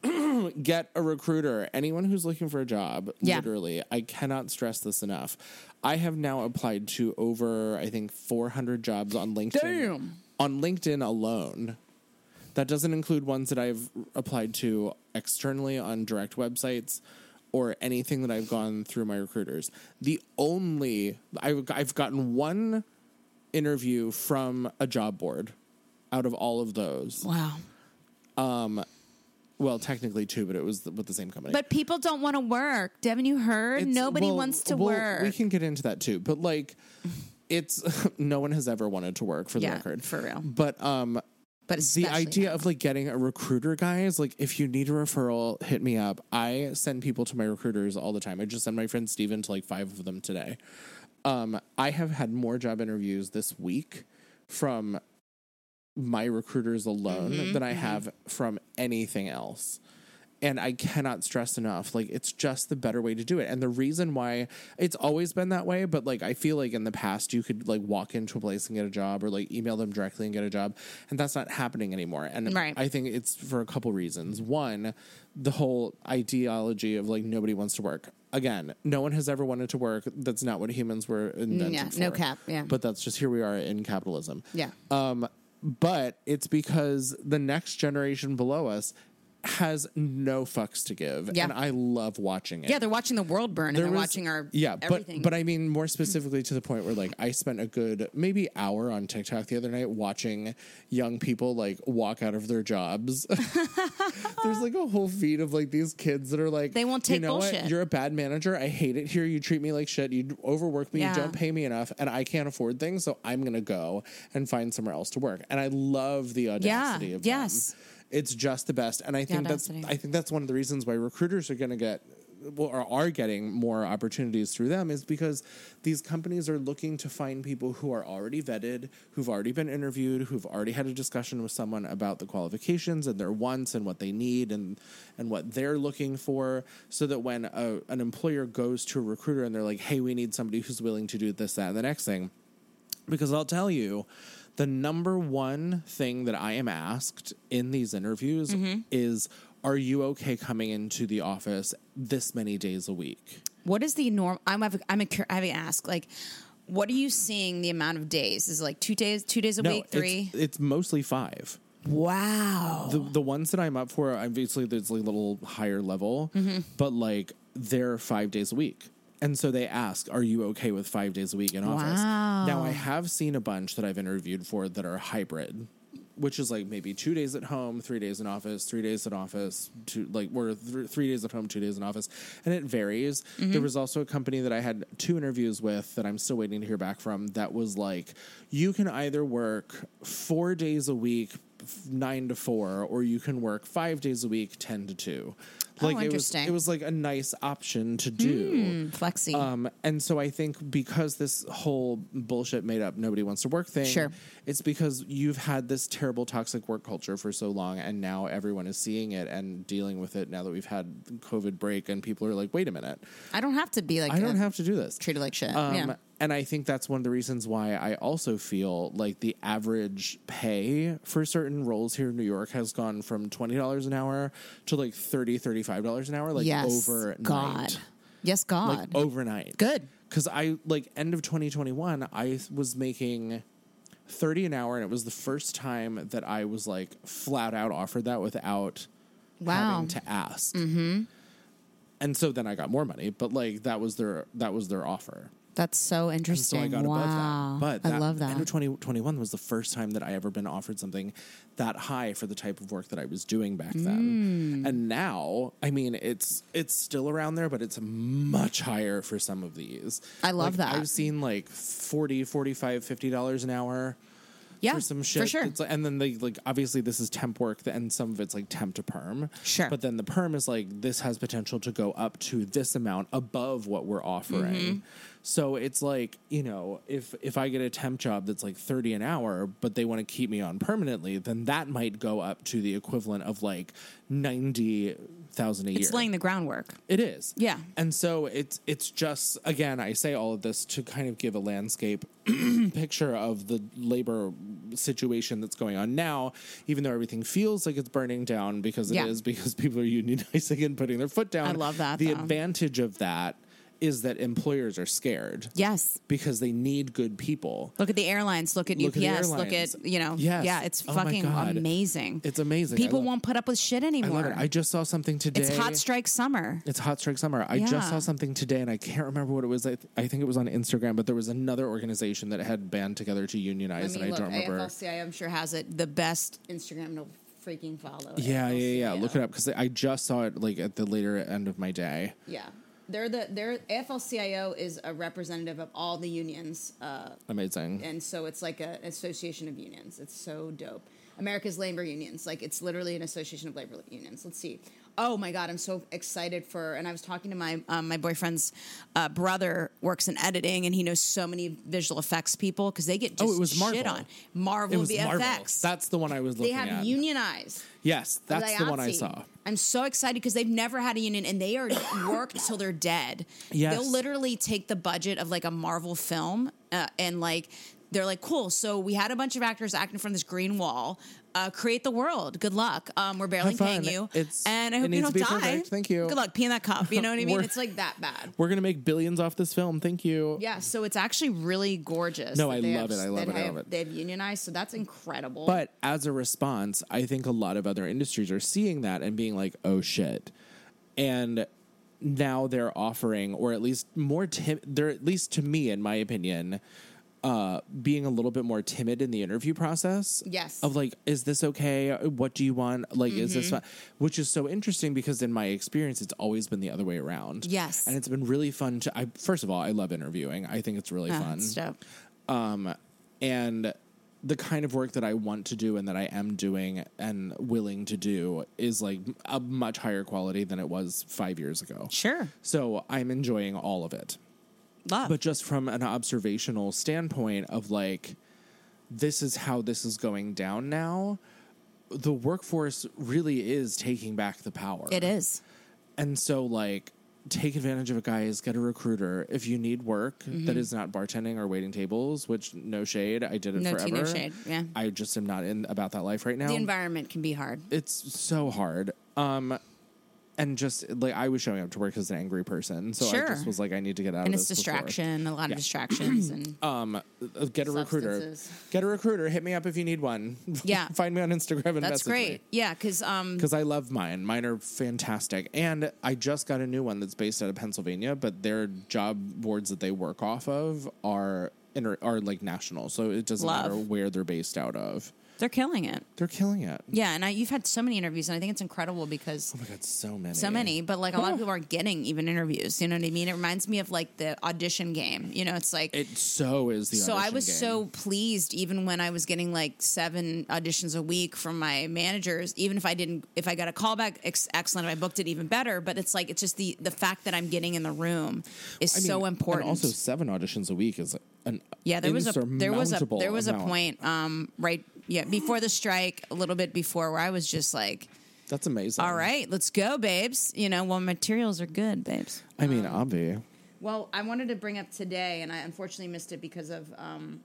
get a recruiter. Anyone who's looking for a job, Yeah. literally, I cannot stress this enough. I have now applied to over, I think, 400 jobs on LinkedIn. Damn. On LinkedIn alone. That doesn't include ones that I've applied to externally on direct websites or anything that I've gone through my recruiters. The only, I've, I've gotten one interview from a job board out of all of those. wow. Um, Well, technically two, but it was with the same company. But people don't want to work. Haven't you heard? It's- Nobody well, wants to well, work. We can get into that too, but like, it's no one has ever wanted to work for the Yeah, record, for real. But um, but the idea now. of like getting a recruiter, guys, like if you need a referral, hit me up. I send people to my recruiters all the time. I just send my friend Steven to like five of them today. Um, I have had more job interviews this week from my recruiters alone Mm-hmm, than I have from anything else. And I cannot stress enough, like it's just the better way to do it. And the reason why it's always been that way, but like I feel like in the past you could like walk into a place and get a job or like email them directly and get a job. And that's not happening anymore. And Right. I think it's for a couple reasons. One, the whole ideology of like nobody wants to work. Again, no one has ever wanted to work. That's not what humans were invented Yeah, for. no cap, yeah. But that's just here we are in capitalism. Yeah. Um, but it's because the next generation below us has no fucks to give, Yeah. and I love watching it. Yeah, they're watching the world burn and they're was- watching our yeah, everything. but but I mean more specifically to the point where like I spent a good maybe hour on TikTok the other night watching young people like walk out of their jobs. There's like a whole feed of like these kids that are like They won't you take know bullshit." What? You're a bad manager. I hate it here. You treat me like shit. You overwork me. Yeah. You don't pay me enough, and I can't afford things. So I'm gonna go and find somewhere else to work. And I love the audacity of them. It's just the best, and I think that's. I think that's one of the reasons why recruiters are going to get or are getting more opportunities through them is because these companies are looking to find people who are already vetted, who've already been interviewed, who've already had a discussion with someone about the qualifications and their wants and what they need and and what they're looking for, so that when a, an employer goes to a recruiter and they're like, "Hey, we need somebody who's willing to do this, that, and the next thing," because I'll tell you, the number one thing that I am asked in these interviews Mm-hmm. is, "Are you okay coming into the office this many days a week?" what is the norm? I'm having, I'm a, having to ask like, what are you seeing the amount of days? Is it like two days, two days a week, three? It's, it's mostly five. wow. The the ones that I'm up for, obviously, there's like a little higher level, Mm-hmm. but like they're five days a week. And so they ask, "Are you okay with five days a week in office?" Wow. Now I have seen a bunch that I've interviewed for that are hybrid, which is like maybe two days at home, three days in office, three days at office, two like we're th- three days at home, two days in office, and it varies. Mm-hmm. There was also a company that I had two interviews with that I'm still waiting to hear back from. That was like, you can either work four days a week, nine to four, or you can work five days a week, ten to two. Like it was, it was like a nice option to do. Flexi. Um, and so I think because this whole bullshit made up nobody wants to work thing, Sure. it's because you've had this terrible toxic work culture for so long, and now everyone is seeing it and dealing with it. Now that we've had COVID break, and people are like, "Wait a minute, I don't have to be like I don't have to do this." treated like shit. Um, yeah. And I think that's one of the reasons why I also feel like the average pay for certain roles here in New York has gone from $20 an hour to like $30, $35 an hour, like yes. overnight. God. Yes, God. Like overnight. Good. Because I, like, end of 2021, I was making 30 an hour, and it was the first time that I was like flat out offered that without Wow. having to ask. Mm-hmm. And so then I got more money, but like that was their that was their offer. That's so And interesting. so I got wow. above that. But I love that. End of 2021 was the first time that I ever been offered something that high for the type of work that I was doing back Mm. then. And now, I mean, it's it's still around there, but it's much higher for some of these. I love Like, that. I've seen like 40, 45, 50 dollars an hour. yeah, For some shit, sure. It's like- and then they like obviously this is temp work, and some of it's like temp to perm. Sure. but then the perm is like this has potential to go up to this amount above what we're offering. Mm-hmm. So it's like you know if if I get a temp job that's like thirty an hour, but they want to keep me on permanently, then that might go up to the equivalent of like ninety thousand a year. it's laying the groundwork. It is. Yeah. And so it's it's just again I say all of this to kind of give a landscape picture of the labor situation that's going on now even though everything feels like it's burning down because it is Yeah. because people are unionizing and putting their foot down. I love that, The though. advantage of that is that employers are scared Yes. because they need good people. Look at the airlines. Look at Look at UPS. look at you know. Yes. Yeah, it's Oh fucking God. amazing. It's amazing. People love- won't put up with shit I anymore. love it. I just saw something today. it's hot strike summer. It's Hot Strike Summer. I Yeah. just saw something today, and I can't remember what it was. I, th- I think it was on Instagram, but there was another organization that had band together to unionize, and I don't remember. AFL-CIO, I'm sure has it the best Instagram to freaking follow. Yeah, yeah, yeah. AFL-CIO. Look it up because I just saw it like at the later end of my day. Yeah, they're the they're AFL-CIO is a representative of all the unions, uh, Amazing. and so it's like a, an association of unions. It's so dope. America's Labor Unions. Like it's literally an association of labor unions. Let's see. Oh my god, I'm so excited for. And I was talking to my um, my boyfriend's uh, brother works in editing, and he knows so many visual effects people because they get just Oh, it was shit Marvel. on Marvel It was VFX. Marvel. That's the one I was they looking have at. unionized. yes, that's the one I saw. I'm so excited because they've never had a union and they are worked till they're dead. Yes. They'll literally take the budget of like a Marvel film uh, and like they're like, cool. So we had a bunch of actors acting from this green wall. Uh, create the world. Good luck. Um, we're barely paying you, It's- and I hope you don't die. perfect. Thank you. Good luck. Pee in that cup. You know what I mean? It's like that bad. We're gonna make billions off this film. Thank you. Yeah. So it's actually really gorgeous. No, I love have- it. I love it. I love it. They've unionized, so that's incredible. But as a response, I think a lot of other industries are seeing that and being like, "Oh shit," and now they're offering, or at least more tim. They're at least to me, in my opinion, uh, being a little bit more timid in the interview process. Yes. Of like, is this okay? What do you want? Like, is Mm-hmm. this? Fun? Which is so interesting because in my experience, it's always been the other way around. Yes. And it's been really fun to. I first of all, I love interviewing. I think it's really Ah, fun it's dope. um, and the kind of work that I want to do and that I am doing and willing to do is like a much higher quality than it was five years ago. Sure. So I'm enjoying all of it. Love. But just from an observational standpoint of like, this is how this is going down now, the workforce really is taking back the power. it is. And so, like, take advantage of it, guys. Get a recruiter. If you need work Mm-hmm. that is not bartending or waiting tables, which no shade, I did it No tea, forever. no shade, yeah. I just am not in about that life right now. The environment can be hard. it's so hard. Um, and just like I was showing up to work as an angry person, so I just was like, I need to get out and of it's this before. distraction, a lot of distractions, and Um, uh, get a recruiter. Substances. Get a recruiter. Hit me up if you need one. Yeah. find me on Instagram and that's great. Yeah, because um, because I love mine. Mine are fantastic, and I just got a new one that's based out of Pennsylvania, but their job boards that they work off of are inter- are like national, so it doesn't Love. matter where they're based out of. They're killing it. They're killing it. Yeah, and I, you've had so many interviews, and I think it's incredible because Oh my god, so many, so many, but like a lot of people aren't getting even interviews. You know what I mean? It reminds me of like the audition game. You know, it's like It so is the. so I was game. so pleased even when I was getting like seven auditions a week from my managers. Even if I didn't, if I got a callback, ex- excellent. If I booked it, even better. But it's like it's just the the fact that I'm getting in the room is I mean, so important. And also, seven auditions a week is an Yeah, there was a there was a there was a point um right yeah before the strike a little bit before where I was just like That's amazing. all right let's go babes. You know well materials are good babes. I mean, Avi. well I wanted to bring up today and I unfortunately missed it because of um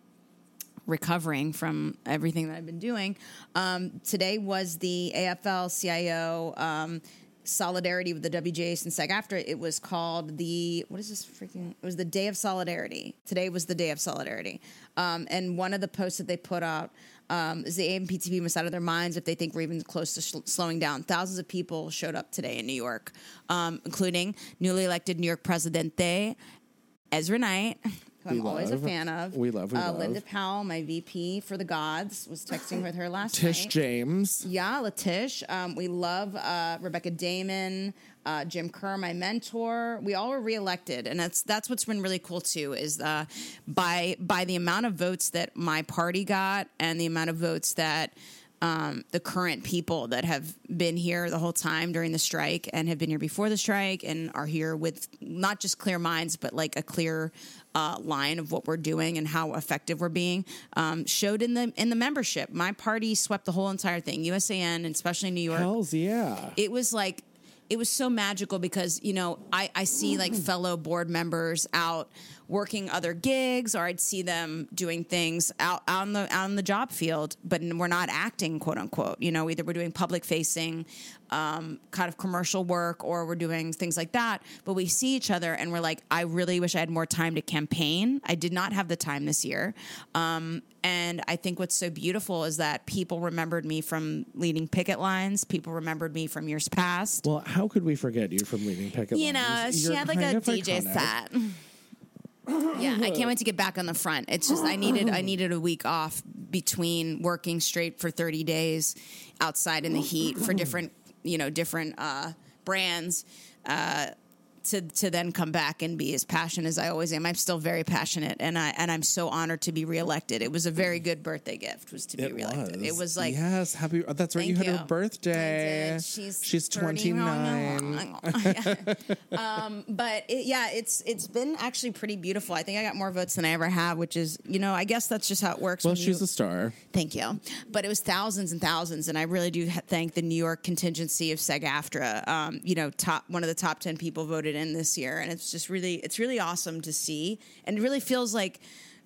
recovering from everything that I've been doing. Um today was the AFL CIO um solidarity with the WGA and SAG-AFTRA it was called the what is this freaking it was the day of solidarity. Today was the day of solidarity. Um, and one of the posts that they put out um, is the AMPTP must out of their minds if they think we're even close to sh- slowing down thousands of people showed up today in New York um, including newly elected New York Presidente Ezra Knight who I'm We always a fan of We love, we uh, love. Linda Powell my VP for the gods was texting with her last Tish night James. yeah, Latish. Um, we love uh, Rebecca Damon, uh, Jim Kerr, my mentor. We all were reelected, and that's that's what's been really cool too. Is uh, by by the amount of votes that my party got, and the amount of votes that um, the current people that have been here the whole time during the strike and have been here before the strike and are here with not just clear minds, but like a clear uh, line of what we're doing and how effective we're being um, showed in the in the membership. My party swept the whole entire thing, USAN, and especially New York Hells yeah. it was like it was so magical because you know I, I see like fellow board members out working other gigs or I'd see them doing things out, out on the out on the job field but we're not acting quote unquote. You know either we're doing public facing um, kind of commercial work or we're doing things like that. But we see each other and we're like I really wish I had more time to campaign. I did not have the time this year. Um, and I think what's so beautiful is that people remembered me from leading picket lines. People remembered me from years past. Well, how could we forget you from leaving picket you know, lines? she You're had like kind a of DJ iconic. set. yeah, I can't wait to get back on the front. It's just I needed I needed a week off between working straight for 30 days outside in the heat for different, you know, different uh brands. Uh to to then come back and be as passionate as I always am. I'm still very passionate, and I and I'm so honored to be reelected. It was a very good birthday gift. Was to be reelected. It was like yes, happy. oh, That's right. You had you. her birthday. She's she's twenty nine. um, but it, yeah, it's it's been actually pretty beautiful. I think I got more votes than I ever have, which is you know I guess that's just how it works. Well, she's you, a star. Thank you. But it was thousands and thousands, and I really do thank the New York contingency of SAG-AFTRA. Um, you know, top one of the top ten people voted in this year, and it's just really it's really awesome to see, and it really feels like.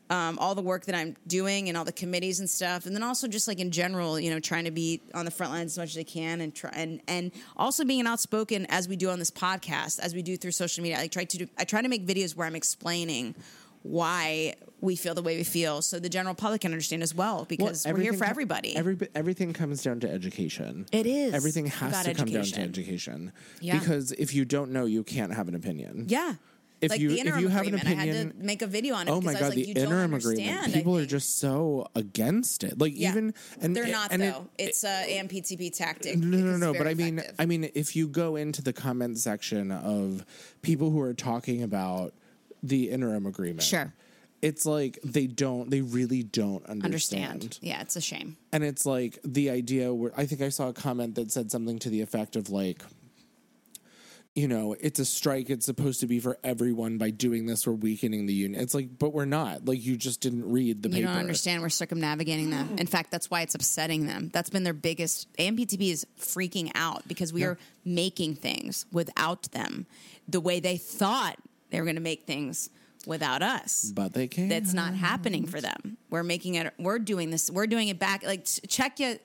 Um, all the work that I'm doing and all the committees and stuff, and then also just like in general, you know, trying to be on the front lines as much as I can, and try and and also being outspoken as we do on this podcast, as we do through social media. I try to do, I try to make videos where I'm explaining why we feel the way we feel, so the general public can understand as well, because we're here for everybody. Every, everything comes down to education. It is Everything has to come down to education. Yeah. Because if you don't know, you can't have an opinion. yeah. If like you- the if interim you have an agreement, I had to make a video on it Oh my I was god, like, the you don't interim agreement. People are just so against it. Like Yeah. even and they're not and it- though. it's a AMPTP tactic. No, no, because no. But I mean, effective. I mean, if you go into the comment section of people who are talking about the interim agreement, Sure. it's like they don't, they really don't understand. understand. Yeah, it's a shame. And it's like the idea where I think I saw a comment that said something to the effect of like, you know, it's a strike. It's supposed to be for everyone. By doing this, we're weakening the union. It's like, but we're not. Like, you just didn't read the You paper. don't understand. We're circumnavigating them. In fact, that's why it's upsetting them. That's been their biggest. AMPTP is freaking out because we are making things without them, the way they thought they were going to make things without us. But they can't. That's not happening for them. We're making it. We're doing this. We're doing it back. Like check your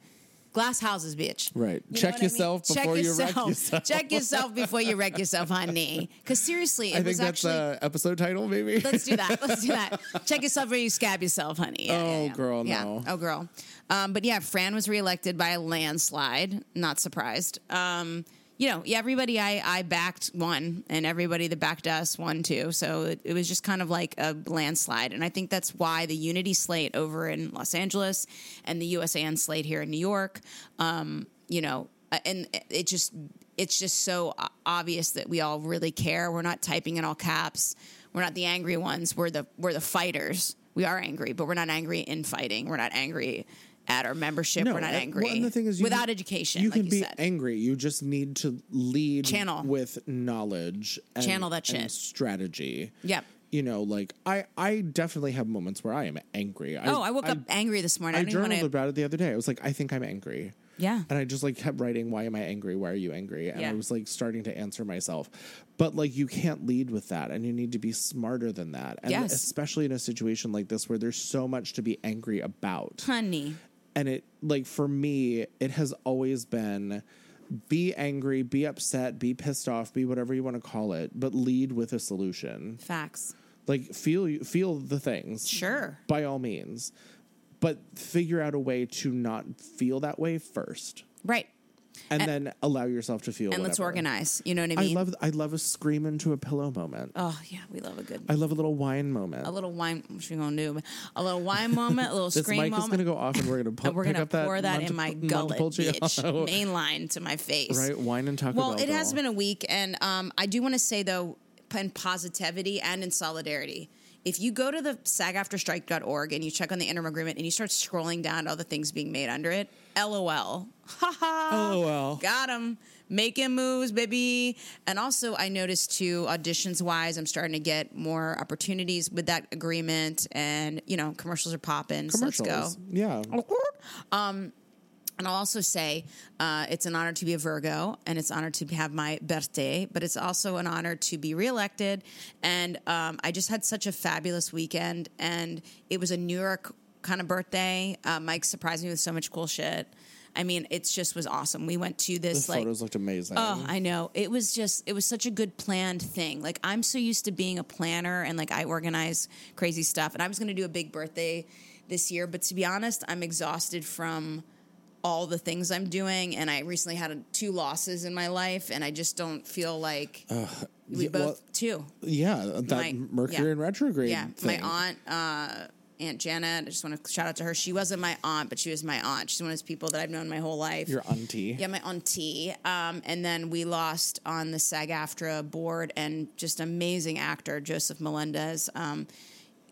glass houses, bitch. Right. You Check what I mean? yourself Check before you wreck yourself. Check yourself before you wreck yourself, honey. Because seriously, it I think was that's uh, episode title, maybe. Let's do that. Let's do that. Check yourself before you scab yourself, honey. Yeah, Oh, yeah, yeah. girl, no. Oh, girl. Um, but yeah, Fran was reelected by a landslide. Not surprised. Um, you know, everybody I, I backed won, and everybody that backed us won too. So it, it was just kind of like a landslide. And I think that's why the Unity slate over in Los Angeles and the USAN slate here in New York, um, you know, uh, and it just it's just so obvious that we all really care. We're not typing in all caps. We're not the angry ones. We're the we're the fighters. We are angry, but we're not angry in fighting. We're not angry at our membership. we're not angry. well, and the thing is, you without can- education, you like can you be said. angry. You just need to lead Channel. with knowledge, and, Channel that and shit. strategy. Yep. You know, like I, I definitely have moments where I am angry. oh, I woke up angry this morning. I, I journaled want to. about it the other day. I was like, I think I'm angry. Yeah. And I just like kept writing, why am I angry? Why are you angry? And Yeah. I was like starting to answer myself. But like you can't lead with that and you need to be smarter than that. And Yes. especially in a situation like this where there's so much to be angry about. Honey, And it like for me, it has always been be angry, be upset, be pissed off, be whatever you want to call it, but lead with a solution. facts. Like feel feel the things Sure. by all means, but figure out a way to not feel that way first, Right. And, then allow yourself to feel. And let's organize. You know what I mean? I love I love a scream into a pillow moment. oh yeah, we love a good. I love a little wine moment. a little wine. What you gonna do? A little wine moment. A little this scream mic moment. is to go off, and we're going to and we're pick gonna up that pour that in my gullet, bitch. Main line to my face. right, wine and Taco Well, Bell. it has girl. been a week, and um, I do want to say though, in positivity and in solidarity. If you go to the sagaftrastrike.org and you check on the interim agreement and you start scrolling down all the things being made under it, LOL. Haha. LOL. Got him. Making moves, baby. And also, I noticed too, auditions wise, I'm starting to get more opportunities with that agreement. And, you know, commercials are popping. So let's go. Yeah, um, And I'll also say uh, it's an honor to be a Virgo and it's an honor to have my birthday, but it's also an honor to be reelected. And um, I just had such a fabulous weekend, and it was a New York kind of birthday. Uh, Mike surprised me with so much cool shit. I mean, it just was awesome. We went to the this like photos looked amazing. Oh, I know. It was just it was such a good planned thing. Like I'm so used to being a planner and like I organize crazy stuff. And I was going to do a big birthday this year, but to be honest, I'm exhausted from all the things I'm doing and I recently had two losses in my life and I just don't feel like we yeah, both well, too. yeah, that My- Mercury yeah. in retrograde. Yeah, thing. my aunt uh Aunt Janet. I just want to shout out to her. She wasn't my aunt, but she was my aunt. She's one of those people that I've known my whole life. Your auntie. Yeah, my auntie. Um, and then we lost on the SAG AFTRA board and just amazing actor, Joseph Melendez. Um,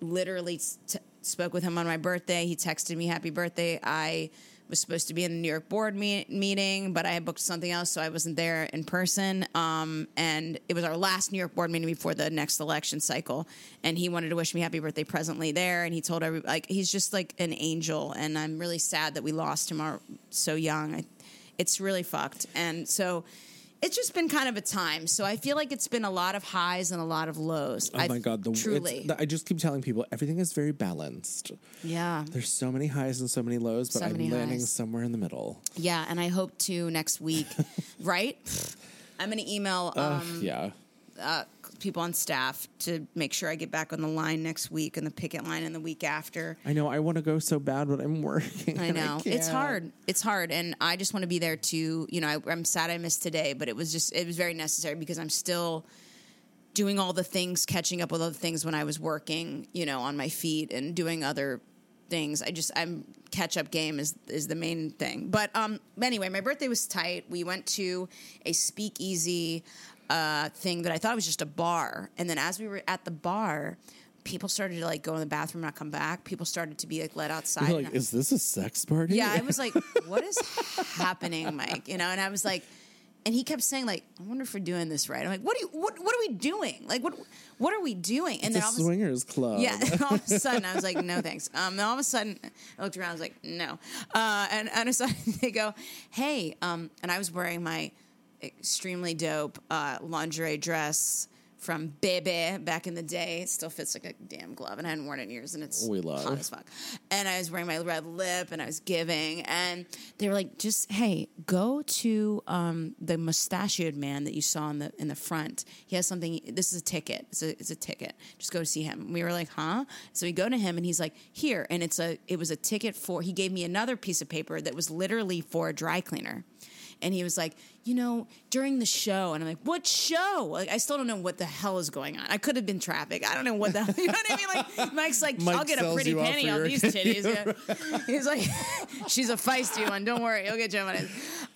literally t- spoke with him on my birthday. He texted me happy birthday. I was supposed to be in the New York board me- meeting, but I had booked something else, so I wasn't there in person. Um, and it was our last New York board meeting before the next election cycle. And he wanted to wish me happy birthday presently there. And he told every like he's just like an angel. And I'm really sad that we lost him our, so young. I, it's really fucked. And so it's just been kind of a time. So I feel like it's been a lot of highs and a lot of lows. Oh my god, the truly, I just keep telling people everything is very balanced. yeah, There's so many highs and so many lows, but So I'm landing highs. somewhere in the middle. yeah. And I hope to next week, right? I'm going to email um, yeah. People on staff to make sure I get back on the line next week and the picket line and the week after. I know I want to go so bad, but I'm working. I know it's hard. It's hard, and I just want to be there to. You know, I, I'm sad I missed today, but it was just it was very necessary because I'm still doing all the things, catching up with other things when I was working. You know, on my feet and doing other things. I just I'm catch up game is is the main thing. But um, anyway, my birthday was tight. We went to a speakeasy uh, thing that I thought was just a bar, and then as we were at the bar. People started to like go in the bathroom, and not come back. People started to be like let outside. You're like, is this a sex party? yeah, I was like, what is happening, Mike? You know, and I was like, and he kept saying like, I wonder if we're doing this right. I'm like, what are you, what, what are we doing? Like, what, what are we doing? And it's then a all of a swingers club. yeah, all of a sudden I was like, no thanks. Um, then all of a sudden I looked around, I was like, no. Uh, and and so they go, hey, um, and I was wearing my extremely dope uh, lingerie dress from Bebe back in the day. It still fits like a damn glove, and I hadn't worn it in years, and it's We love. hot as fuck. And I was wearing my red lip, and I was giving, and they were like, just hey, go to um, the mustachioed man that you saw in the in the front. He has something. This is a ticket. It's a it's a ticket. Just go to see him. We were like, huh? So we go to him, and he's like, here, and it's a it was a ticket for. He gave me another piece of paper that was literally for a dry cleaner. And he was like, you know, during the show, and I'm like, what show? Like, I still don't know what the hell is going on. I could have been traffic. I don't know what the, hell, you know what I mean? Like, Mike's like, Mike I'll get a pretty penny on these titties. Yeah. He's like, she's a feisty one. Don't worry, you'll get you money.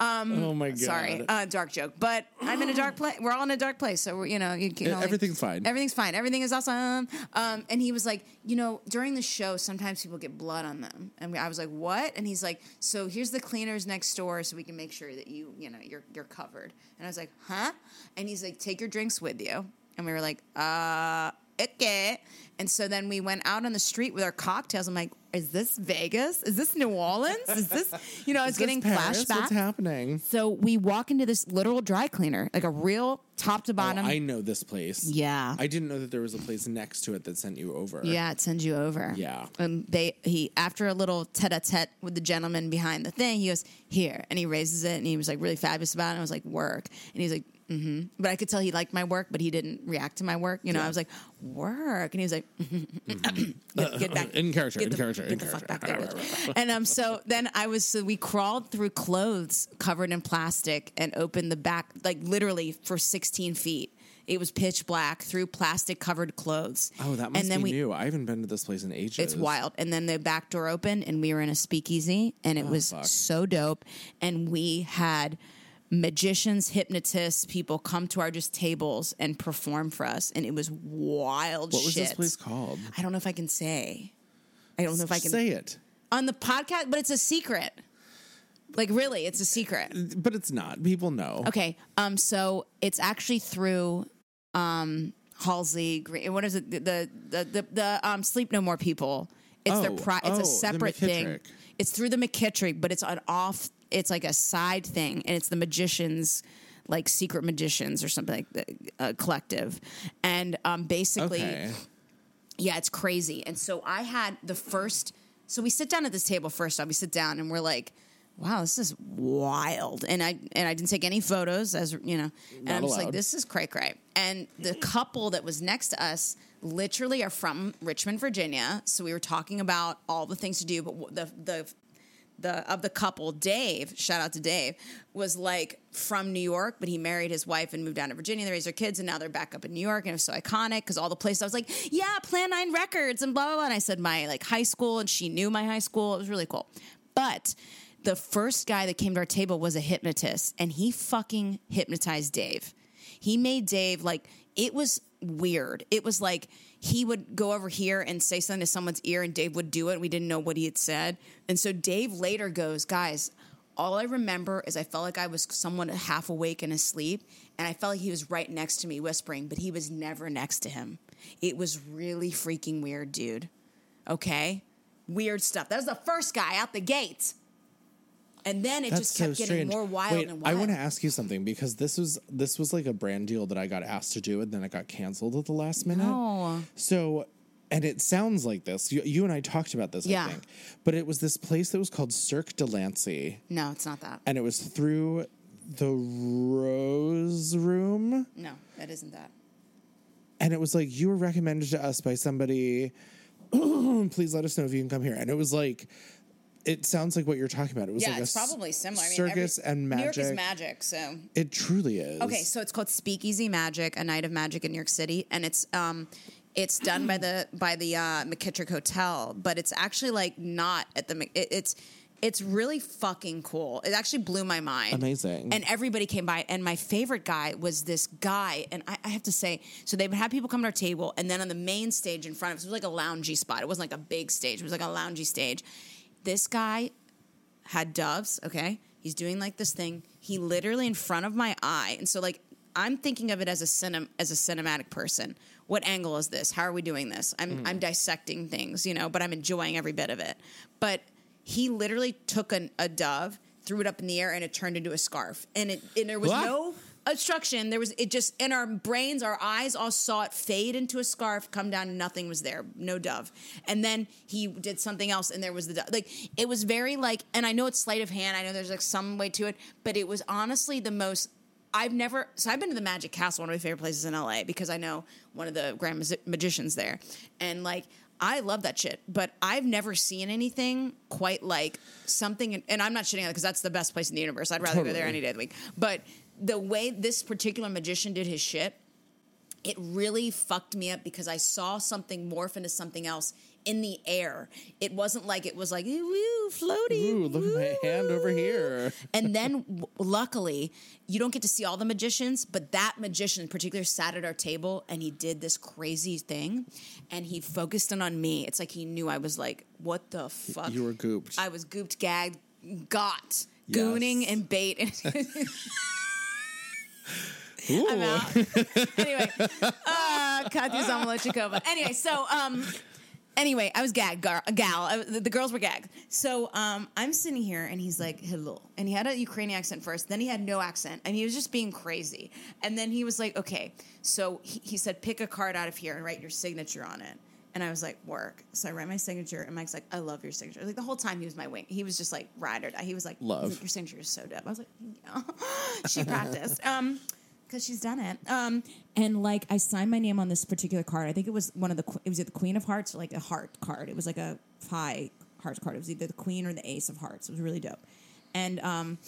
oh my god. Sorry, uh, dark joke. But I'm in a dark place. We're all in a dark place, so we're, you know, you, you know, like- Everything's fine. Everything's fine. Everything is awesome. Um, and he was like, you know, during the show, sometimes people get blood on them, and I was like, what? And he's like, so here's the cleaners next door, so we can make sure that you, you know, you're you're covered. And I was like, huh? And he's like, take your drinks with you. And we were like, uh, okay. And so then we went out on the street with our cocktails. I'm like, is this Vegas? Is this New Orleans? Is this, you know, I was getting Paris? flashbacks. What's happening? So we walk into this literal dry cleaner, like a real top to Oh, bottom. I know this place. Yeah. I didn't know that there was a place next to it that sent you over. yeah, it sends you over. Yeah. And they he after a little tete-a-tete with the gentleman behind the thing, he goes here, and he raises it, and he was like really fabulous about it. And I was like work, and he's like. Mm-hmm. But I could tell he liked my work, but he didn't react to my work. You know, I was like, "Work," and he was like, get, get back In character, get in the, character, get the fuck back there." and um, so then I was so we crawled through clothes covered in plastic and opened the back, like literally for 16 feet. It was pitch black through plastic covered clothes. Oh, that must and then be we, new. I haven't been to this place in ages. it's wild. And then the back door opened, and we were in a speakeasy, and it was Oh, fuck. so dope. And we had magicians, hypnotists, people come to our just tables and perform for us, and it was wild. What was this place called? I don't know if I can say. I don't know if I can say it, on the podcast, but it's a secret. Like really, it's a secret. but it's not. People know. Okay. Um. So it's actually through um Halsey Green. What is it? The the the, the, the um Sleep No More people. It's their Oh, pri- It's oh, a separate thing. It's through the McKittrick, but it's an off. It's like a side thing, and it's the magicians. Like secret magicians or something like that, uh, collective, and um, basically, Okay. yeah, it's crazy. And so I had the first. So we sit down at this table first off. We sit down and we're like, "Wow, this is wild." And I and I didn't take any photos, as you know. And Not I'm just like, "This is cray cray." And the couple that was next to us literally are from Richmond, Virginia. So we were talking about all the things to do, but the the the of the couple, Dave, shout out to Dave, was like from New York, but he married his wife and moved down to Virginia. They raised their kids, and now they're back up in New York, and it was so iconic because all the places I was like, yeah, Plan Nine Records and blah blah blah. And I said my like high school, and she knew my high school. It was really cool. But the first guy that came to our table was a hypnotist, and he fucking hypnotized Dave. He made Dave like it was weird. It was like he would go over here and say something to someone's ear, and Dave would do it. We didn't know what he had said, and so Dave later goes, "Guys, all I remember is I felt like I was someone half awake and asleep, and I felt like he was right next to me, whispering, but he was never next to him. It was really freaking weird, dude. Okay, weird stuff. That was the first guy out the gate." And then it That's just kept so getting strange. more wild Wait, and wild. I want to ask you something because this was this was like a brand deal that I got asked to do and then it got canceled at the last minute. No. So, and it sounds like this. You, you and I talked about this, Yeah. I think. But it was this place that was called Cirque de Lancey, no, it's not that. and it was through the Rose Room, No, that isn't that. and it was like you were recommended to us by somebody. Please let us know if you can come here. And it was like. It sounds like what you're talking about. It was Yeah, like a it's probably similar. I mean, circus every- and New York is magic. magic, so It truly is. Okay, so it's called Speakeasy Magic, a night of magic in New York City, and it's um, it's done by the by the uh, McKittrick Hotel, but it's actually like not at the it, it's it's really fucking cool. It actually blew my mind. Amazing. And everybody came by, and my favorite guy was this guy, and I, I have to say, so they would have people come to our table, and then on the main stage in front of us, it was like a loungy spot. It wasn't like a big stage; it was like a loungy stage. This guy had doves, okay? He's doing like this thing. He literally in front of my eye. And so like I'm thinking of it as a cinem- as a cinematic person. What angle is this? How are we doing this? I'm hmm. I'm dissecting things, you know, but I'm enjoying every bit of it. But he literally took an, a dove, threw it up in the air and it turned into a scarf. And it and there was What? no obstruction. There was it just in our brains, our eyes all saw it fade into a scarf, come down, and nothing was there, no dove. And then he did something else, and there was the dove. Like it was very like, and I know it's sleight of hand. I know there's like some way to it, but it was honestly the most. I've never so I've been to the Magic Castle, one of my favorite places in LA, because I know one of the grand Magi- magicians there, and like. I love that shit, but I've never seen anything quite like something. And I'm not shitting on it because that's the best place in the universe. I'd rather go there any day of the week. But the way this particular magician did his shit, it really fucked me up because I saw something morph into something else in the air. It wasn't like it was like woo floaty. Ooh, look at my hand over here. And then, w- luckily, you don't get to see all the magicians, but that magician in particular sat at our table and he did this crazy thing, and he focused in on me. It's like he knew I was like, "What the fuck?" You were gooped. I was gooped, gagged, got gooning and bait. Ooh. I'm out. anyway, uh, Katya Zamolodchikova. Anyway, so um, anyway, I was gag gar- gal. I, the, the girls were gagged. So um, I'm sitting here, and he's like, "Hello," and he had a Ukrainian accent first. Then he had no accent, and he was just being crazy. And then he was like, "Okay," so he, he said, "Pick a card out of here and write your signature on it." And I was like, work. So I write my signature, and Mike's like, I love your signature. Like the whole time he was my wing. He was just like, ride or die. He was like, Love. your signature is so dope. I was like, yeah. she practiced. Um, because she's done it. Um, and like I signed my name on this particular card. I think it was one of the it was the Queen of Hearts or like a heart card. It was like a high hearts card. It was either the Queen or the Ace of Hearts. It was really dope. And um,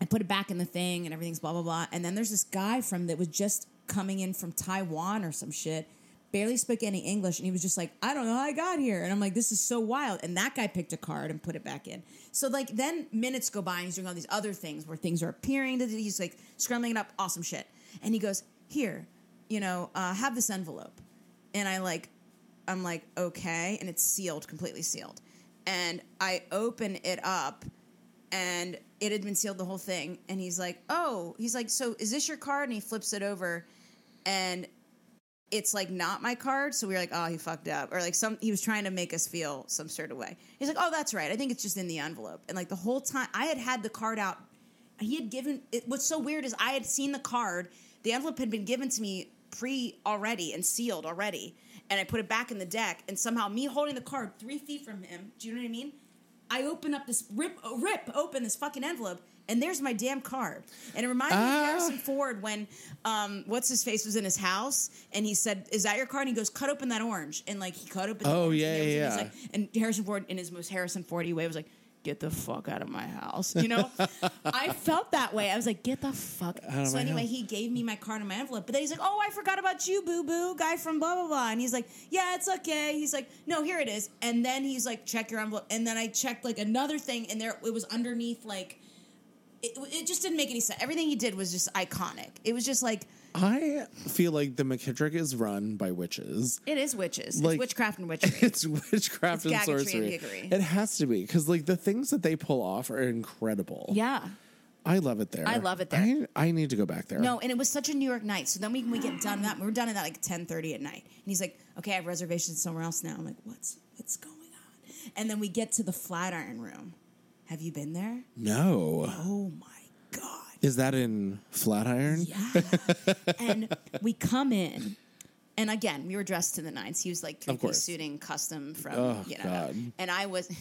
I put it back in the thing, and everything's blah blah blah. And then there's this guy from that was just coming in from Taiwan or some shit. Barely spoke any English, and he was just like, "I don't know how I got here." And I'm like, "This is so wild." And that guy picked a card and put it back in. So like, then minutes go by, and he's doing all these other things where things are appearing. that He's like scrambling it up, awesome shit. And he goes, "Here, you know, uh, have this envelope." And I like, I'm like, okay, and it's sealed, completely sealed. And I open it up, and it had been sealed the whole thing. And he's like, oh, he's like, so is this your card? And he flips it over, and it's like not my card. So we were like, oh, he fucked up, or like some. He was trying to make us feel some sort of way. He's like, oh, that's right. I think it's just in the envelope. And like the whole time, I had had the card out. He had given. It, what's so weird is I had seen the card. The envelope had been given to me pre already and sealed already, and I put it back in the deck. And somehow, me holding the card three feet from him. Do you know what I mean? I open up this rip, rip open this fucking envelope, and there's my damn card. And it reminds me of Ah. Harrison Ford when um, what's his face was in his house, and he said, "Is that your card?" And he goes, "Cut open that orange," and like he cut open. The Oh, orange, yeah, and, yeah, and like- and Harrison Ford, in his most Harrison Fordy way, was like, get the fuck out of my house. You know, I felt that way. I was like, get the fuck. of so anyway, house. he gave me my card and my envelope, but then he's like, oh, I forgot about you, boo boo, guy from blah blah blah, and he's like, yeah, it's okay. He's like, no, here it is, and then he's like, check your envelope, and then I checked like another thing, and there it was underneath like. It, it just didn't make any sense. Everything he did was just iconic. It was just like I feel like the McKittrick is run by witches. it is witches. Like- it's witchcraft and witchery. It's witchcraft It's and gaggatry and sorcery. It has to be because like the things that they pull off are incredible. yeah. I love it there. I love it there. I, I need to go back there. No, and it was such a New York night. So then we, we get done that. We're done at that like ten thirty at night. And he's like, "Okay, I have reservations somewhere else now." I'm like, "What's what's going on?" And then we get to the Flatiron Room. Have you been there? no. Oh my god! Is that in Flatiron? Yeah. and we come in, and again, we were dressed to the nines. He was like three piece suiting custom from Oh, you know, God. and I was.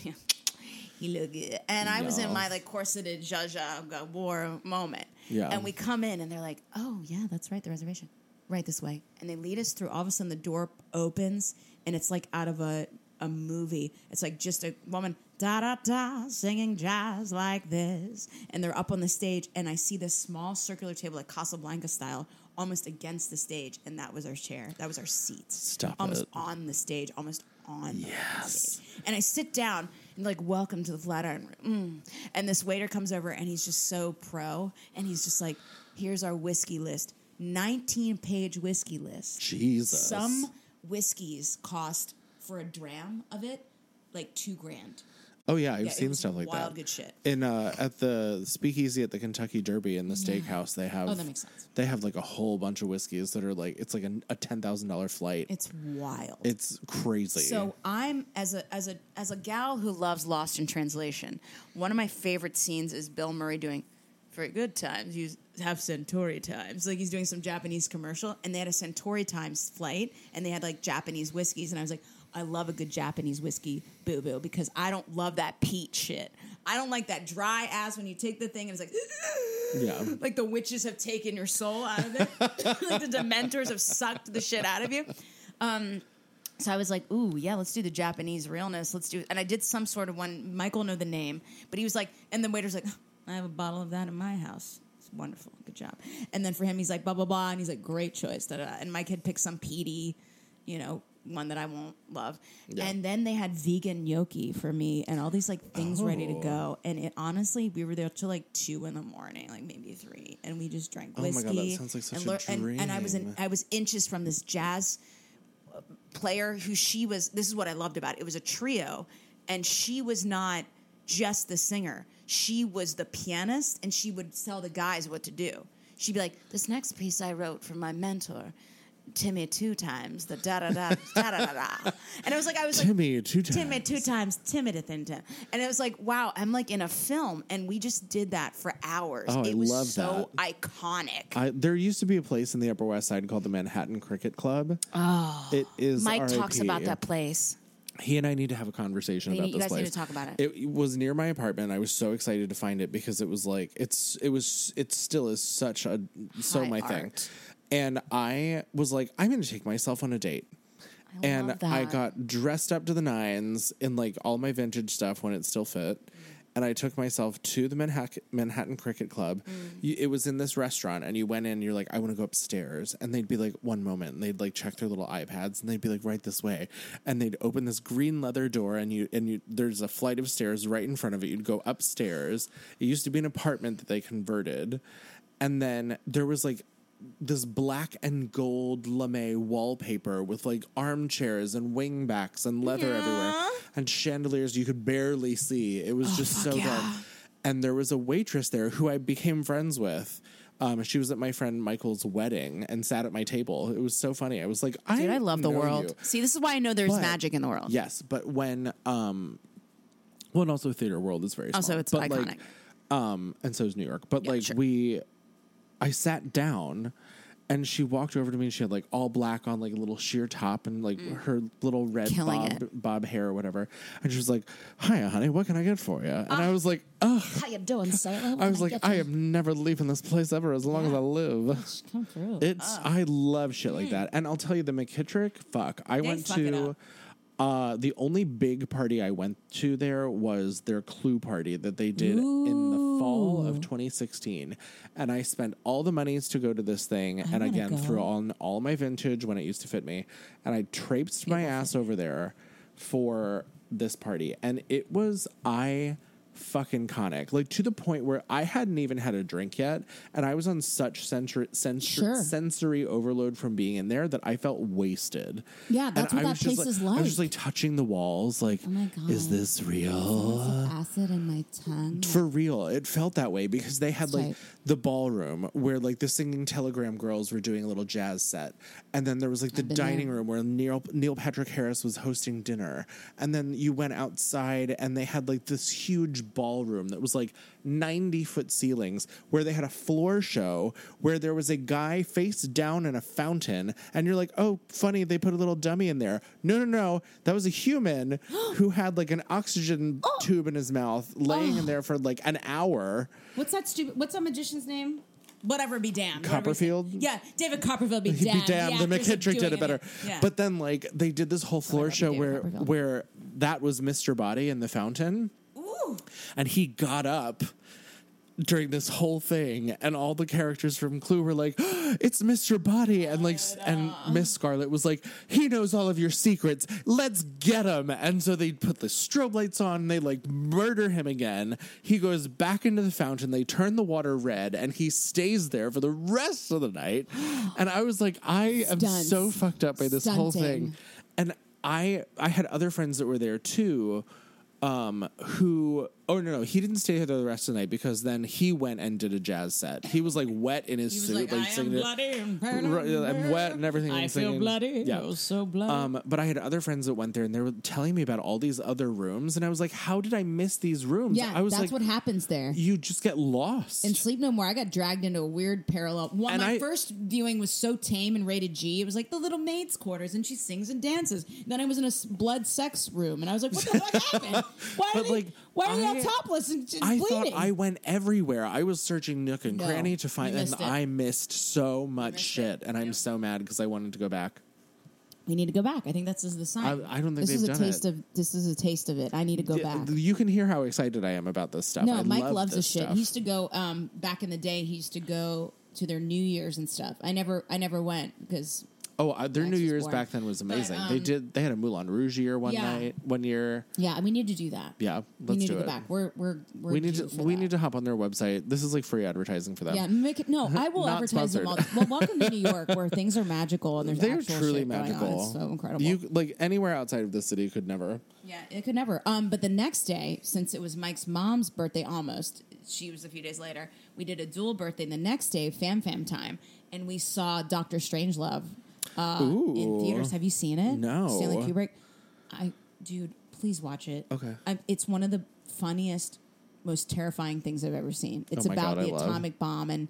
He looked good, and I was in my like corseted Zsa war moment. Yeah. and we come in, and they're like, "Oh yeah, that's right, the reservation, right this way." And they lead us through. All of a sudden, the door opens, and it's like out of a a movie. It's like just a woman da da da singing jazz like this, and they're up on the stage, and I see this small circular table, like Casablanca style, almost against the stage, and that was our chair. That was our seats. Stop almost it. on the stage, almost on the Yes. stage. And I sit down and like, welcome to the Flatiron Room. Mm. And this waiter comes over and he's just so pro, and he's just like, here's our whiskey list, 19 page whiskey list. Jesus. Some whiskeys cost for a dram of it like two grand. Oh yeah, I've Yeah, seen stuff like wild that. Wild good shit. In uh, at the speakeasy at the Kentucky Derby in the steakhouse, they have. Oh, that makes sense. They have like a whole bunch of whiskeys that are like it's like a, a ten thousand dollar flight. It's wild. it's crazy. So I'm as a as a as a gal who loves Lost in Translation. One of my favorite scenes is Bill Murray doing very good times. You have Suntory times. Like he's doing some Japanese commercial, and they had a Suntory times flight, and they had like Japanese whiskeys, and I was like. I love a good Japanese whiskey, boo boo, because I don't love that peat shit. I don't like that dry ass when you take the thing and it's like, yeah, like the witches have taken your soul out of it. like the dementors have sucked the shit out of you. Um, so I was like, ooh, yeah, let's do the Japanese realness. Let's do it. And I did some sort of one. Michael know the name, but he was like, and the waiter's like, I have a bottle of that in my house. It's wonderful. Good job. And then for him, he's like, blah, blah, blah. And he's like, great choice. Da, da, da. And my kid picked some peaty, you know, one that I won't love. And then they had vegan gnocchi for me and all these like things ready to Oh. go. And it honestly, we were there till like two in the morning, like maybe three. And we just drank whiskey. Oh my. God, that sounds like such and, a lear- and, and I was in. I was inches from this jazz uh, player who she was this is what I loved about it. It was a trio and she was not just the singer. She was the pianist and she would tell the guys what to do. She'd be like, This next piece I wrote for my mentor, Timmy two times, the da da da da da da. And I was like I was Timmy like Timmy two times. Timmy two times, Timothy Tim. And it was like, wow, I'm like in a film, and we just did that for hours. Oh, I it was love so iconic. I, there used to be a place in the Upper West Side called the Manhattan Cricket Club. Oh, it is. Mike talks RIP. about that place. He and I need to have a conversation We about need- you this guys place. need to talk about it. It was near my apartment. I was so excited to find it because it was like it's it was it still is such a so High my thing. And I was like, I'm going to take myself on a date. and love I got dressed up to the nines in like all my vintage stuff when it still fit. And I took myself to the Manhattan, Manhattan Cricket Club. Mm. You, it was in this restaurant, and you went in. and You're like, I want to go upstairs, and they'd be like, one moment, and they'd like check their little iPads, and they'd be like, right this way, and they'd open this green leather door, and you and you there's a flight of stairs right in front of it. You'd go upstairs. It used to be an apartment that they converted, and then there was like this black and gold lame wallpaper with like armchairs and wingbacks and leather everywhere and chandeliers you could barely see. It was just so yeah. dark. And there was a waitress there who I became friends with. Um, she was at my friend Michael's wedding and sat at my table. It was so funny. I was like, I, Dude, I love the world. you. See, this is why I know there's But- magic in the world. Yes, but when um, well, and also theater world is very small. Also, it's but iconic. Like, um, and so is New York. But Yeah, like sure. we, I sat down, and she walked over to me. and She had like all black on, like a little sheer top, and like her little red Mm. Killing bob, it. bob hair or whatever. And she was like, "Hiya, honey, what can I get for you?" And Ah. I was like, "Ugh." How you doing, sailor? I was like, I am never leaving this place ever as long as I live. come through. It's I love shit like that, and I'll tell you the McKittrick. Fuck, I went fuck to. Uh, the only big party I went to there was their Clue party that they did in the of mm. 2016, and I spent all the monies to go to this thing, and wanna again go. threw on all my vintage when it used to fit me, and I traipsed my ass over there for this party, and it was I fucking conic like to the point where I hadn't even had a drink yet, and I was on such sensory sensor, Sure. sensory overload from being in there that I felt wasted. Yeah, that's And what I that was just place is I was just like. like touching the walls, like, Oh my is this real? acid in my tongue. For real, it felt that way because they had like Right. the ballroom where like the singing Telegram girls were doing a little jazz set, and then there was like the dining there. room where Neil Neil Patrick Harris was hosting dinner, and then you went outside and they had like this huge ballroom that was like ninety foot ceilings where they had a floor show where there was a guy face down in a fountain, and you're like, oh, funny, they put a little dummy in there. No, no, no, that was a human who had like an oxygen Oh. tube in his mouth, laying in oh. there for like an hour. What's that stupid? What's that magician's name? Whatever be damned. Whatever he said. Copperfield? Yeah, David Copperfield be damned. be damned. The of McKittrick did it better. Yeah. But then, like, they did this whole floor show where where that was Mr. Body in the fountain, and he got up during this whole thing, and all the characters from Clue were like, "It's Mr. Boddy," and like, and Miss Scarlet was like, "He knows all of your secrets. Let's get him!" And so they put the strobe lights on, and they like murder him again. He goes back into the fountain. They turn the water red, and he stays there for the rest of the night. And I was like, I am Stunts. so fucked up by this whole thing. And I I had other friends that were there too um who oh no no he didn't stay here the rest of the night because then he went and did a jazz set he was like wet in his He was suit like, I am singing it. bloody and Right, yeah, I'm wet and everything I and feel singing. bloody. Yeah. I was so bloody. um but i had other friends that went there and they were telling me about all these other rooms and i was like how did i miss these rooms yeah, i was that's like what happens there. you just get lost and Sleep No More, I got dragged into a weird parallel. One, And my I- first viewing was so tame and rated G. It was like the little maid's quarters, and she sings and dances. Then I was in a blood sex room, and I was like, "What the fuck happened? Why are But, they? like, why are I- topless and just I bleeding?" thought I went everywhere. I was searching nook and No, cranny to you find, and missed it. I missed so much missed shit. it. And I'm so mad because I wanted to go back. we need to go back. I think that's the sign. I- I don't think this they've is a taste it. of. This is a taste of it. I need to go back. You can hear how excited I am about this stuff. No, I Mike love loves this this shit. stuff. He used to go um, back in the day. He used to go to their New Year's and stuff. I never, I never went because Oh, uh, their New Year's back then was amazing. they um, did. They had a Moulin Rouge year one Yeah. night, one year. yeah, we need to do that. Yeah, we let's need do to go it. back. We're we're, we're we need due to. for We that. need to hop on their website. This is like free advertising for them. Yeah, make it, no, I will Not advertise them all. Well, welcome to New York, where things are magical and there's They're actual truly shit going on. magical. It's so incredible. You like anywhere outside of the city could never. yeah, it could never. Um, but the next day, since it was Mike's mom's birthday, almost she was a few days later. We did a dual birthday. The next day, Fam Fam time, and we saw Doctor Strangelove uh, in theaters. Have you seen it? No. Stanley Kubrick. I, dude, please watch it. Okay. I, it's one of the funniest, most terrifying things I've ever seen. It's Oh my about God, I the love- atomic bomb and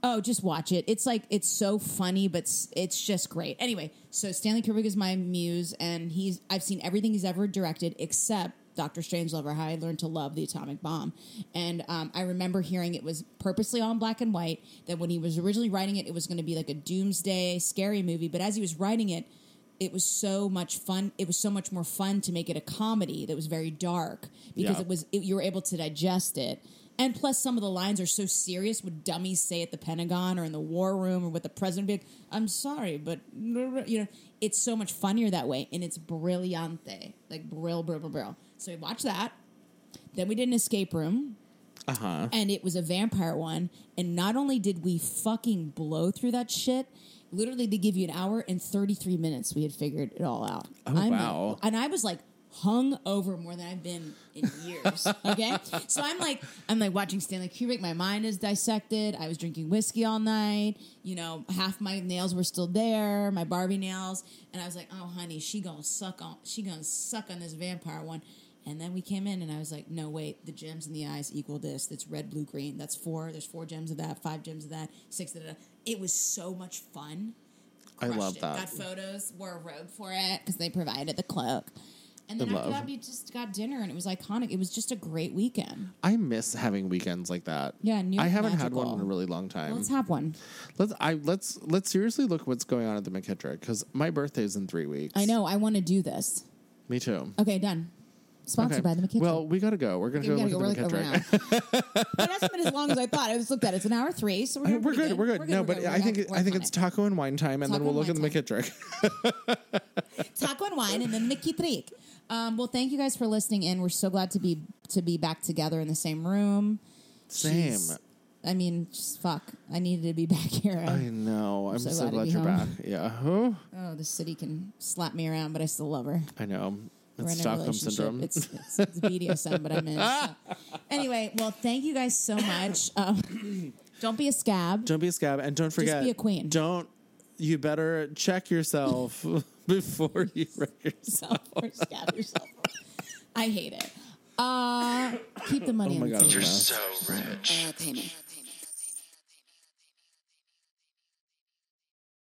Oh, just watch it. It's like it's so funny, but s- it's just great. Anyway, so Stanley Kubrick is my muse, and he's I've seen everything he's ever directed except Doctor Strangelove, or How I Learned to Love the Atomic Bomb. And um, I remember hearing it was purposely on black and white. That when he was originally writing it, it was going to be like a doomsday scary movie. But as he was writing it, it was so much fun. It was so much more fun to make it a comedy that was very dark because Yeah. it was it, you were able to digest it. And plus, some of the lines are so serious. What dummies say at the Pentagon or in the war room or what the president be like, I'm sorry, but you know, it's so much funnier that way, and it's brillante, like brill, brill, brill, brill. So we watched that. Then we did an escape room Uh huh. and it was a vampire one. And not only did we fucking blow through that shit, literally they give you an hour and 33 minutes. We had figured it all out. Oh, I'm wow. Like, and I was like hung over more than I've been in years. okay. So I'm like, I'm like watching Stanley Kubrick. My mind is dissected. I was drinking whiskey all night. You know, half my nails were still there, my Barbie nails. And I was like, oh, honey, she gonna suck on, she gonna suck on this vampire one. And then we came in, and I was like, "No, wait. The gems in the eyes equal this. That's red, blue, green. That's four. There's four gems of that. Five gems of that. Six. Da, da. It was so much fun. I love it. that. Got photos. Wore a robe for it because they provided the cloak. And then I after love. that, we just got dinner, and it was iconic. It was just a great weekend. I miss having weekends like that. Yeah, New I haven't had one in a really long time. Let's have one. Let's I let's let's seriously look what's going on at the McKittrick because my birthday's in three weeks. I know. I want to do this. Me too. Okay, done. Sponsored by the McKitchen. Well, we gotta go. We're gonna Okay, we go gotta look go. at We're the like over McKittrick. an hour. but it hasn't been as long as I thought. I just looked at it. It's an hour three, so we're, doing We're pretty good. We're good. no, but I think I think it's it. taco and wine time, and then we'll and look at the wine McKittrick. taco and wine, and then Mickey Trick. Um, well, thank you guys for listening in. We're so glad to be to be back together in the same room. Same. Jeez. I mean, just fuck. I needed to be back here. I know. I'm so so, glad glad you're home. back. Yeah. Oh, oh, the city can slap me around, but I still love her. I know. It's Stockholm syndrome. It's, it's, it's BDSM, but I'm in. so. Anyway, well, thank you guys so much. Um, don't be a scab. don't be a scab, and don't forget. be a queen. Don't. You better check yourself before you wreck yourself. or scab yourself. I hate it. Uh, keep the money Oh my in the God, table. You're so rich. Uh, payment.